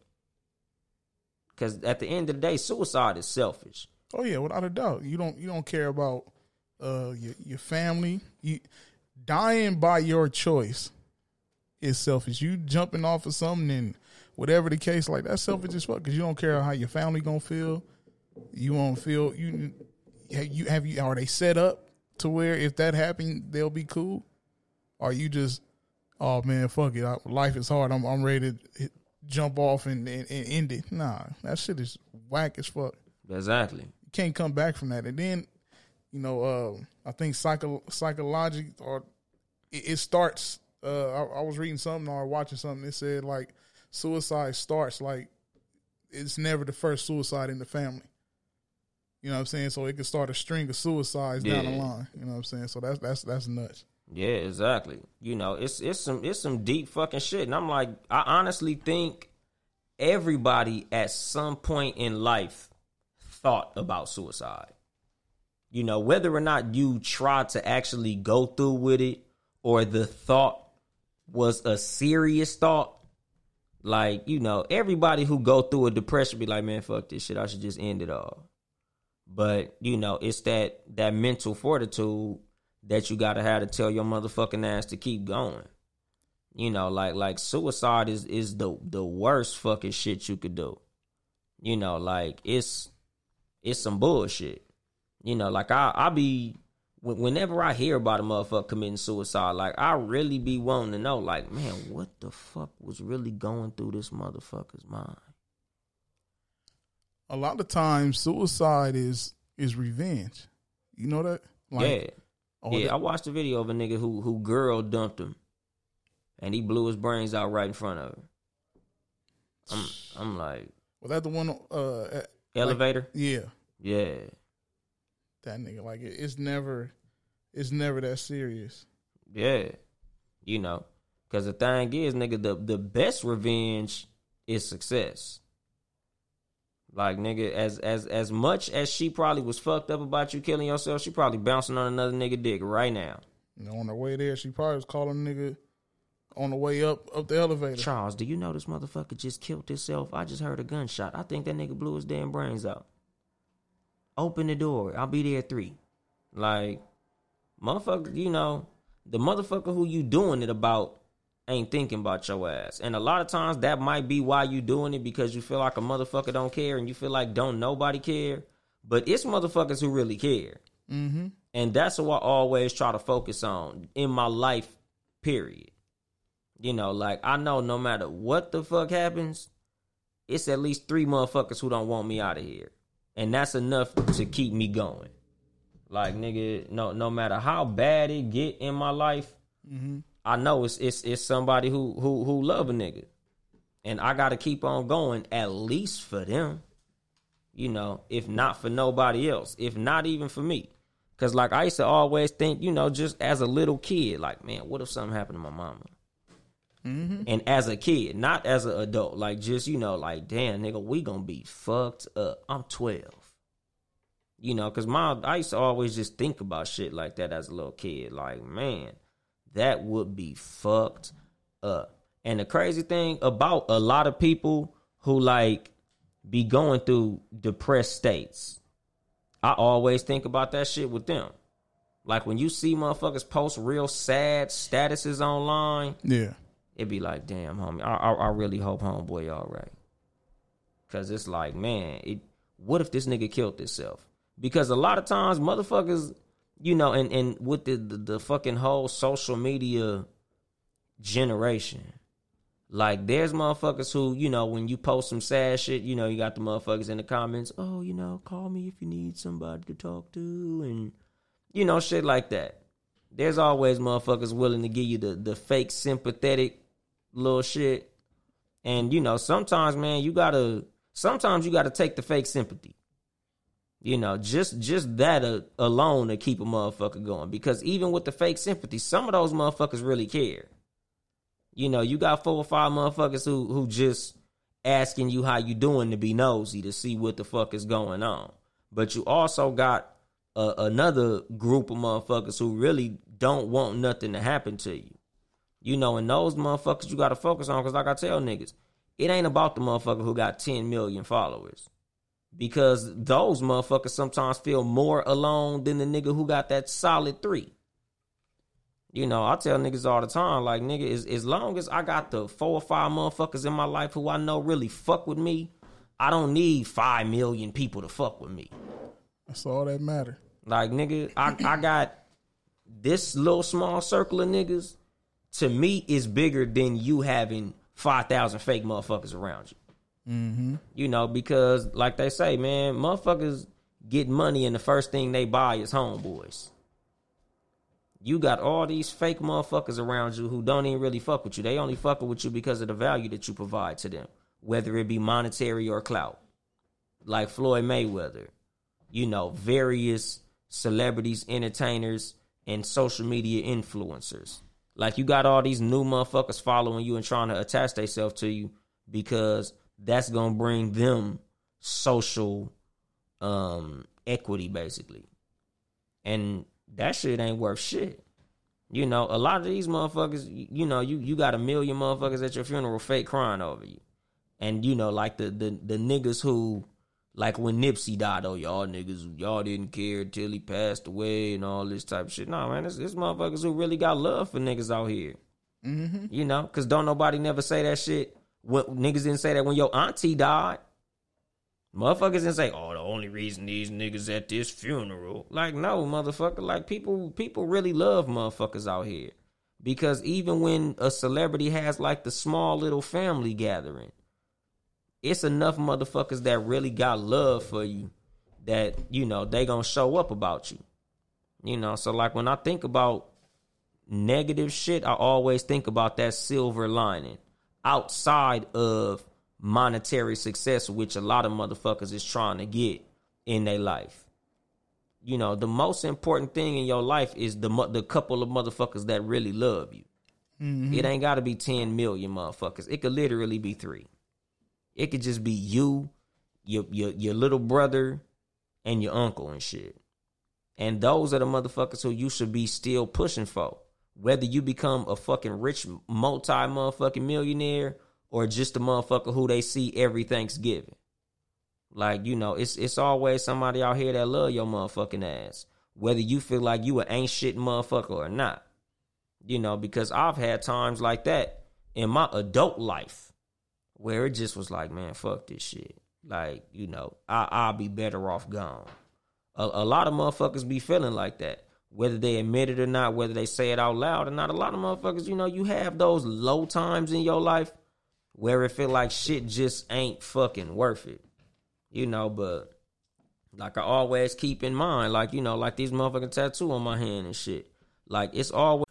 Because at the end of the day, suicide is selfish. Oh yeah, without a doubt. You don't you don't care about uh your your family. You dying by your choice is selfish. You jumping off of something and whatever the case, like that's selfish as fuck because you don't care how your family gonna feel. You won't feel you. Have You have you are they set up to where if that happened they'll be cool? Or you just oh man fuck it I, life is hard I'm I'm ready to hit, jump off and, and, and end it. Nah, that shit is whack as fuck Exactly. you can't come back from that. And then, you know, uh, I think psycho psychological or it, it starts. Uh, I, I was reading something or watching something. It said like suicide starts like it's never the first suicide in the family. You know what I'm saying? So it could start a string of suicides down the line. You know what I'm saying? So that's that's that's nuts. Yeah, exactly. You know, it's it's some it's some deep fucking shit. And I'm like, I honestly think everybody at some point in life thought about suicide. You know, whether or not you try to actually go through with it or the thought was a serious thought. Like, you know, everybody who go through a depression be like, man, fuck this shit. I should just end it all. But, you know, it's that that mental fortitude that you gotta have to tell your motherfucking ass to keep going. You know, like like suicide is is the the worst fucking shit you could do. You know, like it's it's some bullshit. You know, like I I be whenever I hear about a motherfucker committing suicide, like I really be wanting to know, like, man, what the fuck was really going through this motherfucker's mind? A lot of times, suicide is is revenge. You know that? yeah, oh, yeah. that- I watched a video of a nigga who who girl dumped him, and he blew his brains out right in front of her. I'm I'm like Was that the one? Uh, at- elevator. yeah, yeah, that nigga. Like it, it's never, it's never that serious. yeah. You know, because the thing is, nigga, the the best revenge is success. Like nigga, as as as much as she probably was fucked up about you killing yourself, she probably bouncing on another nigga dick right now. Know, on the way there, she probably was calling nigga on the way up up the elevator. Charles, do you know this motherfucker just killed himself? I just heard a gunshot. I think that nigga blew his damn brains out. Open the door. I'll be there at three. Like, motherfucker, you know, the motherfucker who you doing it about ain't thinking about your ass. And a lot of times that might be why you doing it because you feel like a motherfucker don't care and you feel like don't nobody care. But it's motherfuckers who really care. Mm-hmm. And that's what I always try to focus on in my life, period. You know, like I know no matter what the fuck happens, it's at least three motherfuckers who don't want me out of here. And that's enough to keep me going. Like nigga, no no matter how bad it get in my life, I know it's it's it's somebody who who who love a nigga. And I gotta keep on going at least for them. You know, if not for nobody else, if not even for me. Cause like I used to always think, you know, just as a little kid, like, man, what if something happened to my mama? Mm-hmm. And as a kid, not as an adult, like just, you know, like, damn, nigga, we gonna be fucked up. I'm 12. You know, cause my I used to always just think about shit like that as a little kid. Like, man, that would be fucked up. And the crazy thing about a lot of people who like be going through depressed states, I always think about that shit with them. Like when you see motherfuckers post real sad statuses online, Yeah. it'd be like, damn, homie, I, I, I really hope homeboy all right. Cause it's like, man, it. What if this nigga killed himself? Because a lot of times, motherfuckers, you know, and and with the the, the fucking whole social media generation, like there's motherfuckers who, you know, when you post some sad shit, you know, you got the motherfuckers in the comments, oh, you know, call me if you need somebody to talk to, and you know, shit like that. There's always motherfuckers willing to give you the the fake sympathetic little shit. And you know, sometimes man, you gotta sometimes you gotta take the fake sympathy. You know, just just that uh, alone to keep a motherfucker going. Because even with the fake sympathy, some of those motherfuckers really care. You know, you got four or five motherfuckers who who just asking you how you doing to be nosy to see what the fuck is going on. But you also got another group of motherfuckers who really don't want nothing to happen to you. You know, and those motherfuckers you got to focus on because, like I tell niggas, it ain't about the motherfucker who got 10 million followers. Because those motherfuckers sometimes feel more alone than the nigga who got that solid three. You know, I tell niggas all the time, like, nigga, as, as long as I got the four or five motherfuckers in my life who I know really fuck with me, I don't need five million people to fuck with me. That's all that matter. Like nigga, I, I got this little small circle of niggas. To me, is bigger than you having five thousand fake motherfuckers around you. Mm-hmm. You know, because like they say, man, motherfuckers get money and the first thing they buy is homeboys. You got all these fake motherfuckers around you who don't even really fuck with you. They only fucking with you because of the value that you provide to them, whether it be monetary or clout. Like Floyd Mayweather, you know, various celebrities, entertainers, and social media influencers. Like you got all these new motherfuckers following you and trying to attach themselves to you because that's gonna bring them social um equity basically. And that shit ain't worth shit. You know, a lot of these motherfuckers, you, know, you you got a million motherfuckers at your funeral fake crying over you. And you know, like the the, the niggas who like when Nipsey died, oh y'all niggas, y'all didn't care till he passed away and all this type of shit. No man, it's, it's motherfuckers who really got love for niggas out here. You know, cause don't nobody never say that shit. Niggas didn't say that when your auntie died. Motherfuckers didn't say, "Oh, the only reason these niggas at this funeral." Like, no, motherfucker. Like, people, people really love motherfuckers out here because even when a celebrity has like the small little family gathering, it's enough motherfuckers that really got love for you that you know they gonna show up about you. You know, so like when I think about negative shit, I always think about that silver lining outside of monetary success, which a lot of motherfuckers is trying to get in their life. You know, the most important thing in your life is the the couple of motherfuckers that really love you. Mm-hmm. It ain't got to be 10 million motherfuckers. It could literally be 3. It could just be you, your your your little brother and your uncle and shit. And those are the motherfuckers who you should be still pushing for. Whether you become a fucking rich multi motherfucking millionaire or just a motherfucker who they see every Thanksgiving. Like, you know, it's it's always somebody out here that love your motherfucking ass. Whether you feel like you an ain't shit motherfucker or not. You know, because I've had times like that in my adult life where it just was like, man, fuck this shit. Like, you know, I, I'll be better off gone. A, a lot of motherfuckers be feeling like that. Whether they admit it or not, whether they say it out loud or not, a lot of motherfuckers, you know, you have those low times in your life where it feel like shit just ain't fucking worth it. You know, but like I always keep in mind, like, you know, like these motherfucking tattoo on my hand and shit. Like it's always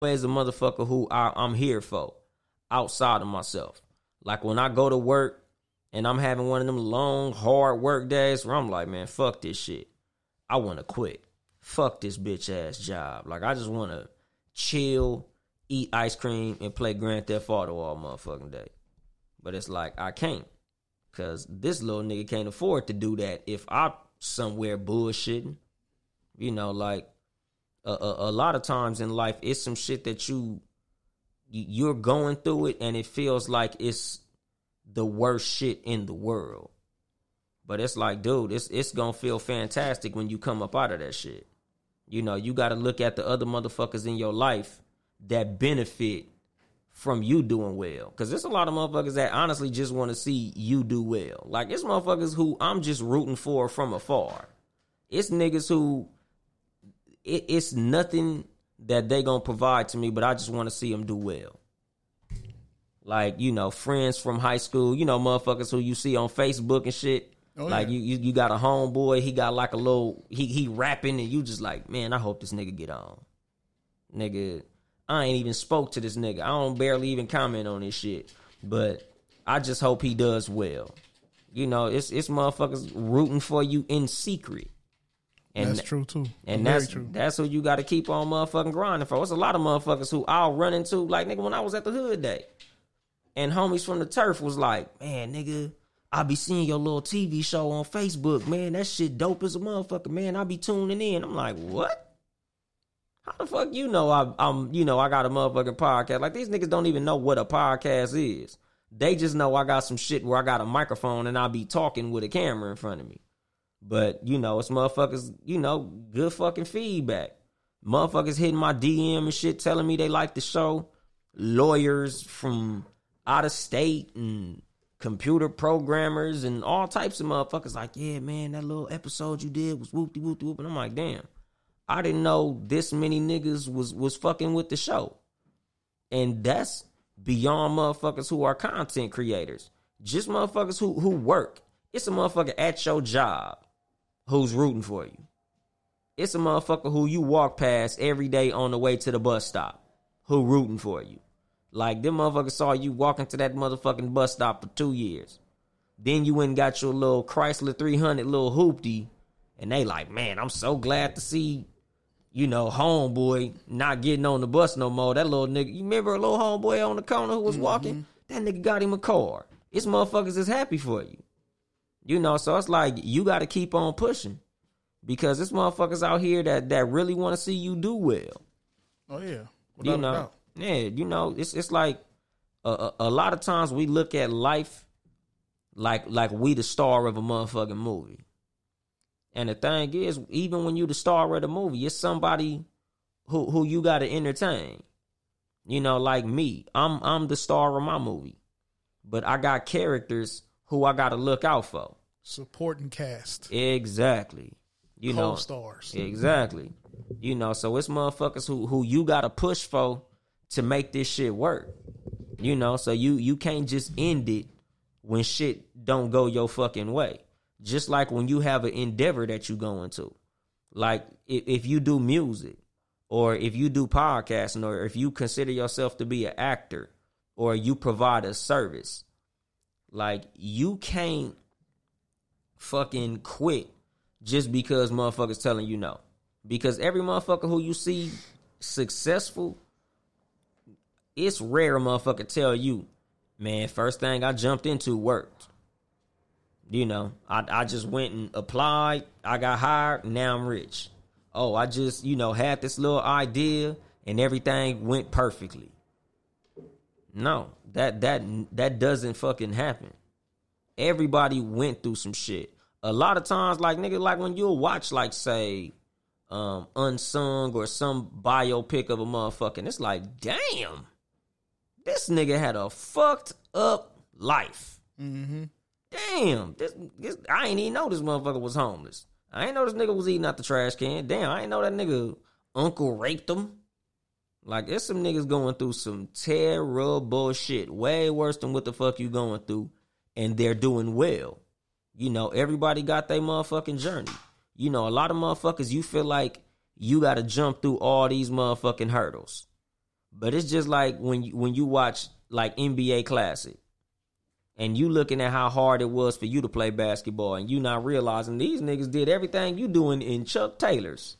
Always a motherfucker who I, I'm here for outside of myself. Like when I go to work and I'm having one of them long, hard work days where I'm like, man, fuck this shit. I want to quit. Fuck this bitch ass job. Like I just want to chill, eat ice cream, and play Grand Theft Auto all motherfucking day. But it's like I can't. Cause this little nigga can't afford to do that if I somewhere bullshitting. You know, like a, a, a lot of times in life it's some shit that you you- you're going through it and it feels like it's the worst shit in the world. But it's like dude it's it's gonna feel fantastic when you come up out of that shit. You know you gotta look at the other motherfuckers in your life that benefit from you doing well. Because there's a lot of motherfuckers that honestly just want to see you do well. Like it's motherfuckers who i'm just rooting for from afar. It's niggas who it, it's nothing that they gonna provide to me, but I just want to see them do well. Like you know, friends from high school, you know, motherfuckers who you see on Facebook and shit. Oh, like yeah. you, you, you got a homeboy, he got like a little, he he rapping, and you just like, man, I hope this nigga get on. Nigga, I ain't even spoke to this nigga. I don't barely even comment on this shit, but I just hope he does well. You know, it's it's motherfuckers rooting for you in secret. And That's true too. and Very that's true. that's who you got to keep on motherfucking grinding for. It's a lot of motherfuckers who I'll run into. Like nigga, when I was at the hood day, and homies from the turf was like, "Man, nigga, I be seeing your little TV show on Facebook. Man, that shit dope as a motherfucker. Man, I be tuning in." I'm like, "What? How the fuck you know I, I'm you know I got a motherfucking podcast? Like these niggas don't even know what a podcast is. They just know I got some shit where I got a microphone and I be talking with a camera in front of me." But you know, it's motherfuckers, you know, good fucking feedback. Motherfuckers hitting my DM and shit telling me they like the show. Lawyers from out of state and computer programmers and all types of motherfuckers like, yeah, man, that little episode you did was whoop de whoop de whoop. And I'm like, damn, I didn't know this many niggas was was fucking with the show. And that's beyond motherfuckers who are content creators. Just motherfuckers who who work. It's a motherfucker at your job who's rooting for you. It's a motherfucker who you walk past every day on the way to the bus stop who rooting for you. Like them motherfuckers saw you walking to that motherfucking bus stop for two years. Then you went and got your little Chrysler 300 little hoopty, and they like, man, I'm so glad to see, you know, homeboy not getting on the bus no more. That little nigga, you remember a little homeboy on the corner who was mm-hmm. walking? That nigga got him a car. It's motherfuckers is happy for you. You know, so it's like you got to keep on pushing because it's motherfuckers out here that that really want to see you do well. Oh yeah. Without you know, yeah, you know, it's it's like a, a, a lot of times we look at life like like we the star of a motherfucking movie. And the thing is, even when you the star of the movie, it's somebody who who you got to entertain. You know, like me, I'm I'm the star of my movie, but I got characters who I got to look out for. Supporting cast. Exactly. You know, Co-stars. Exactly. You know, so it's motherfuckers who who you gotta push for to make this shit work. You know, so you you can't just end it when shit don't go your fucking way. Just like when you have an endeavor that you go into. Like if, if you do music or if you do podcasting or if you consider yourself to be an actor or you provide a service, like you can't fucking quit just because motherfuckers telling you no. Because every motherfucker who you see successful, it's rare a motherfucker tell you, man, first thing I jumped into worked. You know, I I just went and applied, I got hired, now I'm rich. Oh, I just, you know, had this little idea and everything went perfectly. No, that that that doesn't fucking happen. Everybody went through some shit. A lot of times, like nigga, like when you'll watch, like say, um, unsung or some biopic of a motherfucker, it's like, damn, this nigga had a fucked up life. Mm-hmm. Damn, this, this I ain't even know this motherfucker was homeless. I ain't know this nigga was eating out the trash can. Damn, I ain't know that nigga uncle raped him. Like, there's some niggas going through some terrible shit, way worse than what the fuck you going through, and they're doing well. You know, everybody got their motherfucking journey. You know, a lot of motherfuckers, you feel like you got to jump through all these motherfucking hurdles. But it's just like when you, when you watch like NBA Classic, and you looking at how hard it was for you to play basketball, and you not realizing these niggas did everything you doing in Chuck Taylors.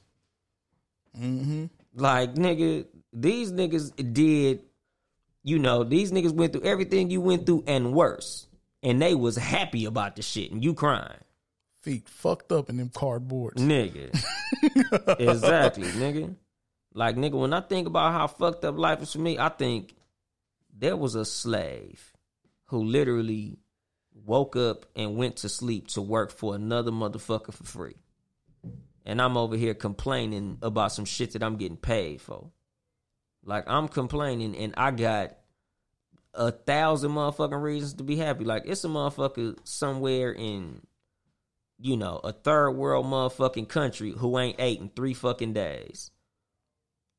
Mm-hmm. Like nigga, these niggas did, you know, these niggas went through everything you went through and worse, and they was happy about the shit, and you crying, Feet fucked up in them cardboards. nigga. exactly, nigga. Like nigga, when I think about how fucked up life is for me, I think there was a slave who literally woke up and went to sleep to work for another motherfucker for free. And I'm over here complaining about some shit that I'm getting paid for. Like I'm complaining and I got a thousand motherfucking reasons to be happy. Like it's a motherfucker somewhere in, you know, a third world motherfucking country who ain't ate in three fucking days.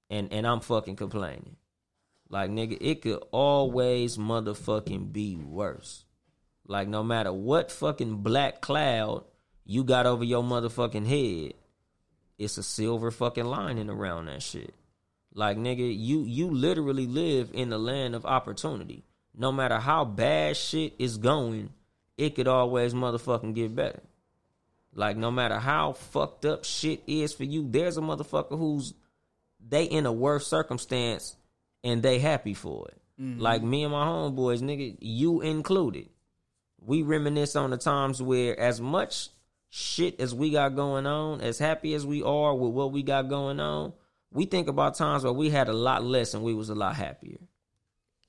And and I'm fucking complaining. Like nigga, it could always motherfucking be worse. Like no matter what fucking black cloud you got over your motherfucking head, it's a silver fucking lining around that shit. Like nigga, you you literally live in the land of opportunity. No matter how bad shit is going, it could always motherfucking get better. Like no matter how fucked up shit is for you, there's a motherfucker who's they in a worse circumstance and they happy for it. Mm-hmm. Like me and my homeboys, nigga, you included. We reminisce on the times where as much shit as we got going on, as happy as we are with what we got going on, we think about times where we had a lot less and we was a lot happier.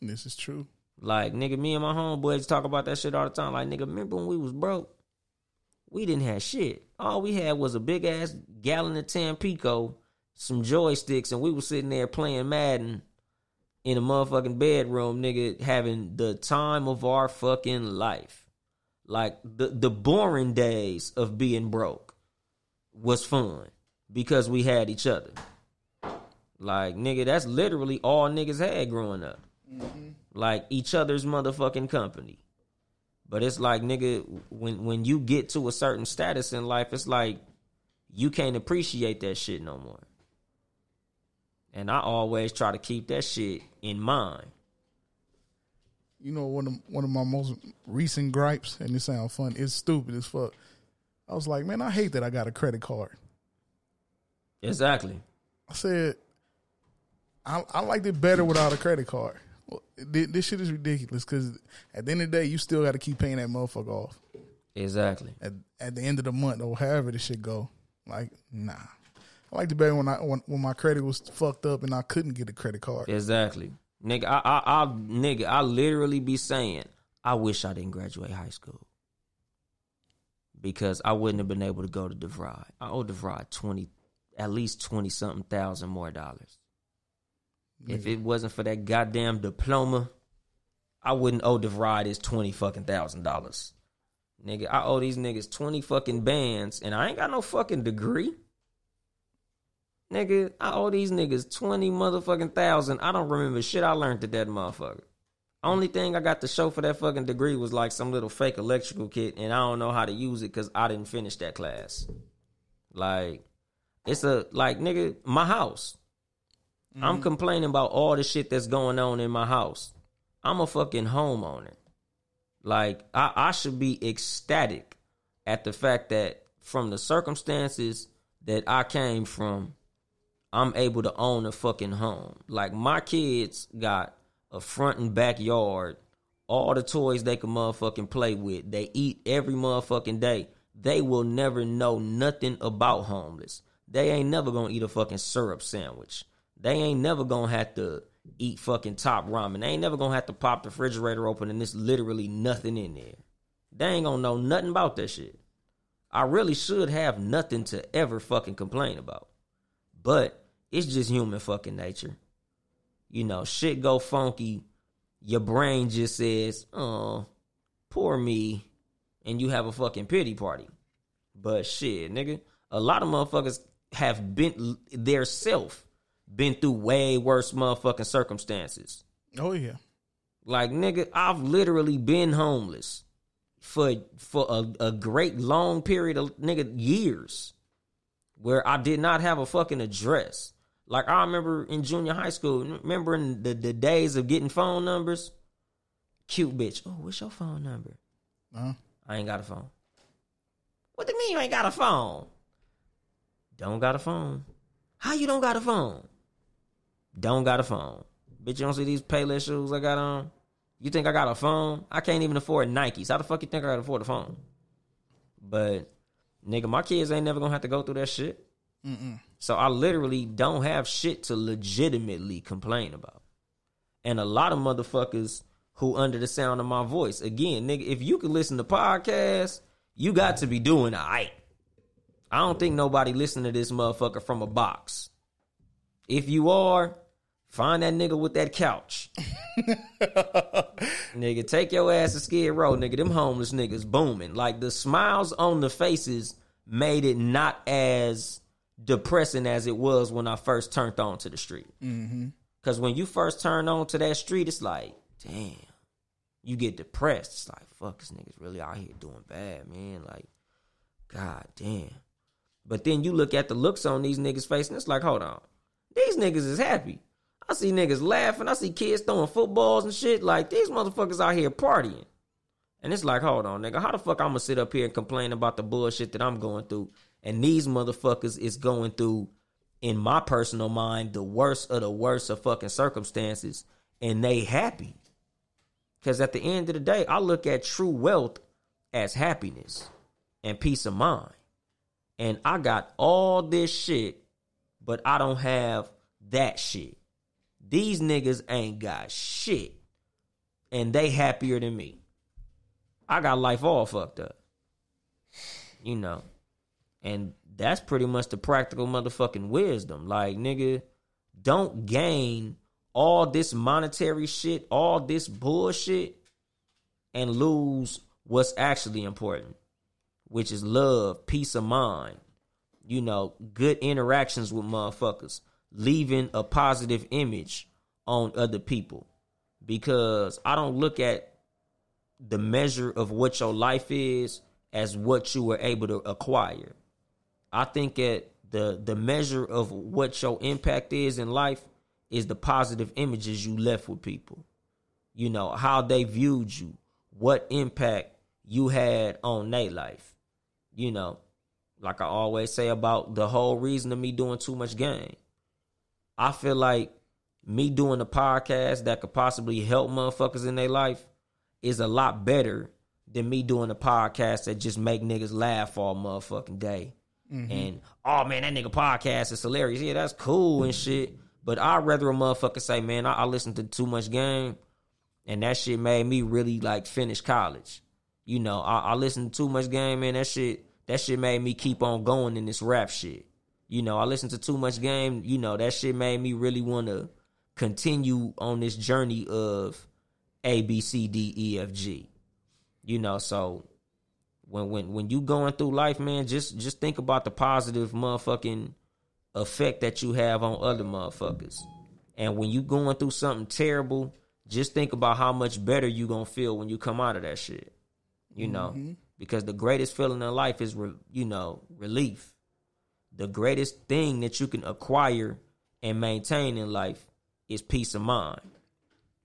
This is true. Like nigga, me and my homeboys talk about that shit all the time. Like nigga, remember when we was broke? We didn't have shit. All we had was a big ass gallon of Tampico, some joysticks, and we was sitting there playing Madden in a motherfucking bedroom, nigga, having the time of our fucking life. Like the the boring days of being broke was fun because we had each other. Like nigga, that's literally all niggas had growing up. Mm-hmm. Like each other's motherfucking company. But it's like nigga, when when you get to a certain status in life, it's like you can't appreciate that shit no more. And I always try to keep that shit in mind. You know, one of one of my most recent gripes, and it sounds fun. It's stupid as fuck. I was like, man, I hate that I got a credit card. Exactly. I said, I, I liked it better without a credit card. Well, thi- this shit is ridiculous because at the end of the day, you still got to keep paying that motherfucker off Exactly. at at the end of the month or however this shit go. Like, nah. I liked it better when I when, when my credit was fucked up and I couldn't get a credit card. Exactly. Nigga, I, I, I, nigga, I literally be saying, I wish I didn't graduate high school because I wouldn't have been able to go to DeVry. I owe DeVry twenty, at least twenty something thousand more dollars. If it wasn't for that goddamn diploma, I wouldn't owe DeVry this twenty fucking thousand dollars. Nigga, I owe these niggas twenty fucking bands, and I ain't got no fucking degree. Nigga, I owe these niggas 20 motherfucking thousand. I don't remember shit I learned at that motherfucker. Only thing I got to show for that fucking degree was like some little fake electrical kit, and I don't know how to use it because I didn't finish that class. Like, it's a, like, nigga, my house. I'm mm-hmm. complaining about all the shit that's going on in my house. I'm a fucking homeowner. Like, I, I should be ecstatic at the fact that from the circumstances that I came from, I'm able to own a fucking home. Like my kids got a front and backyard, all the toys they can motherfucking play with. They eat every motherfucking day. They will never know nothing about homeless. They ain't never gonna eat a fucking syrup sandwich. They ain't never gonna have to eat fucking top ramen. They ain't never gonna have to pop the refrigerator open and there's literally nothing in there. They ain't gonna know nothing about that shit. I really should have nothing to ever fucking complain about. But it's just human fucking nature. You know, shit go funky. Your brain just says, oh, poor me. And you have a fucking pity party. But shit, nigga, a lot of motherfuckers have been their self been through way worse motherfucking circumstances. Oh yeah. Like nigga, I've literally been homeless for for a, a great long period of nigga years where I did not have a fucking address. Like I remember in junior high school, remember in the, the days of getting phone numbers? Cute bitch. Oh, what's your phone number? Uh-huh. I ain't got a phone. What do you mean you ain't got a phone? Don't got a phone. How you don't got a phone? Don't got a phone. Bitch, you don't see these Payless shoes I got on? You think I got a phone? I can't even afford Nikes. How the fuck you think I got afford a phone? But nigga, my kids ain't never gonna have to go through that shit. So I literally don't have shit to legitimately complain about. And a lot of motherfuckers who under the sound of my voice, again, nigga, if you can listen to podcasts, you got to be doing alright. I don't think nobody listening to this motherfucker from a box. If you are, find that nigga with that couch. nigga, take your ass to Skid Row, nigga. Them homeless niggas booming. Like the smiles on the faces made it not as depressing as it was when I first turned on to the street. Mm-hmm. Because when you first turn on to that street, it's like, damn. You get depressed. It's like, fuck, this nigga's really out here doing bad, man. Like, god damn. But then you look at the looks on these niggas' face, and it's like, hold on. These niggas is happy. I see niggas laughing. I see kids throwing footballs and shit. Like, these motherfuckers out here partying. And it's like, hold on, nigga. How the fuck I'm gonna sit up here and complain about the bullshit that I'm going through? And these motherfuckers is going through, in my personal mind, the worst of the worst of fucking circumstances. And they happy. Because at the end of the day, I look at true wealth as happiness and peace of mind. And I got all this shit, but I don't have that shit. These niggas ain't got shit. And they happier than me. I got life all fucked up. You know. And that's pretty much the practical motherfucking wisdom. Like, nigga, don't gain all this monetary shit, all this bullshit, and lose what's actually important, which is love, peace of mind, you know, good interactions with motherfuckers, leaving a positive image on other people. Because I don't look at the measure of what your life is as what you were able to acquire. I think at the the measure of what your impact is in life is the positive images you left with people. You know, how they viewed you, what impact you had on their life. You know, like I always say about the whole reason of me doing too much game. I feel like me doing a podcast that could possibly help motherfuckers in their life is a lot better than me doing a podcast that just make niggas laugh all motherfucking day. Mm-hmm. And oh man, that nigga podcast is hilarious. Yeah, that's cool and shit. But I'd rather a motherfucker say, man, I, I listened to too much game, and that shit made me really like finish college. You know, I, I listened to too much game, man. That shit, that shit made me keep on going in this rap shit. You know, I listened to too much game. You know, that shit made me really want to continue on this journey of A, B, C, D, E, F, G. You know, so when when when you going through life, man, just just think about the positive motherfucking effect that you have on other motherfuckers. And when you going through something terrible, just think about how much better you gonna feel when you come out of that shit. You know, mm-hmm. because the greatest feeling in life is, re- you know, relief. The greatest thing that you can acquire and maintain in life is peace of mind.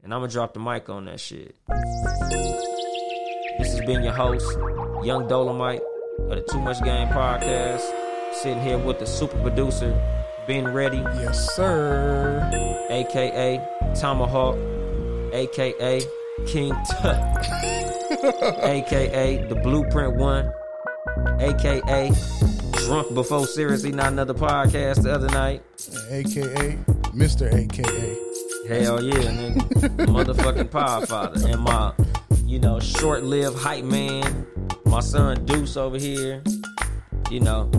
And I'm gonna drop the mic on that shit. This has been your host, Yung Dolemite of the Too Much Game podcast. Sitting here with the super producer, Ben Ready, Yes, sir. aka Tomahawk, aka King Tut, aka The Blueprint One, aka Drunk Before Seriously Not Another Podcast the other night. AKA Mr. AKA. Hell yeah, nigga. Motherfucking power father. And my, you know, short lived hype man, my son Deuce over here. You know,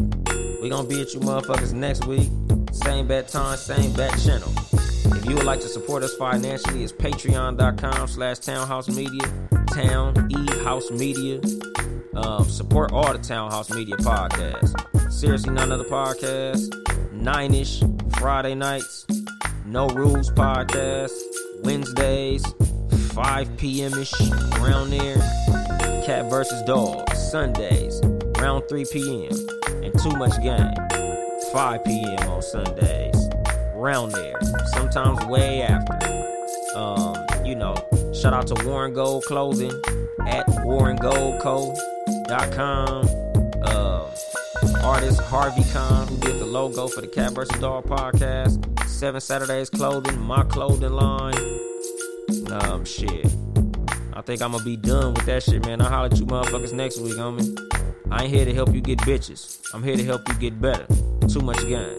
we gonna be at you motherfuckers next week. Same bat time, same bat channel. If you would like to support us financially, it's patreon.com slash townhouse media, town e house media. Um, support all the Townhouse Media podcasts. Seriously, none other podcasts. Nine ish Friday nights. No Rules podcast. Wednesdays, 5 p.m. ish around there. Cat versus Dog. Sundays, around 3 p.m. And Too Much Game. 5 p.m. on Sundays. Around there. Sometimes way after. Um, you know, shout out to Warren Gold Clothing at warrengoldco.com. Artist Harvey Kahn, who did the logo for the Cat vs. Dog podcast. Seven Saturdays Clothing, my clothing line. Um, shit. I think I'm gonna be done with that shit, man. I'll holler at you motherfuckers next week, homie. I ain't here to help you get bitches. I'm here to help you get better. Too much game.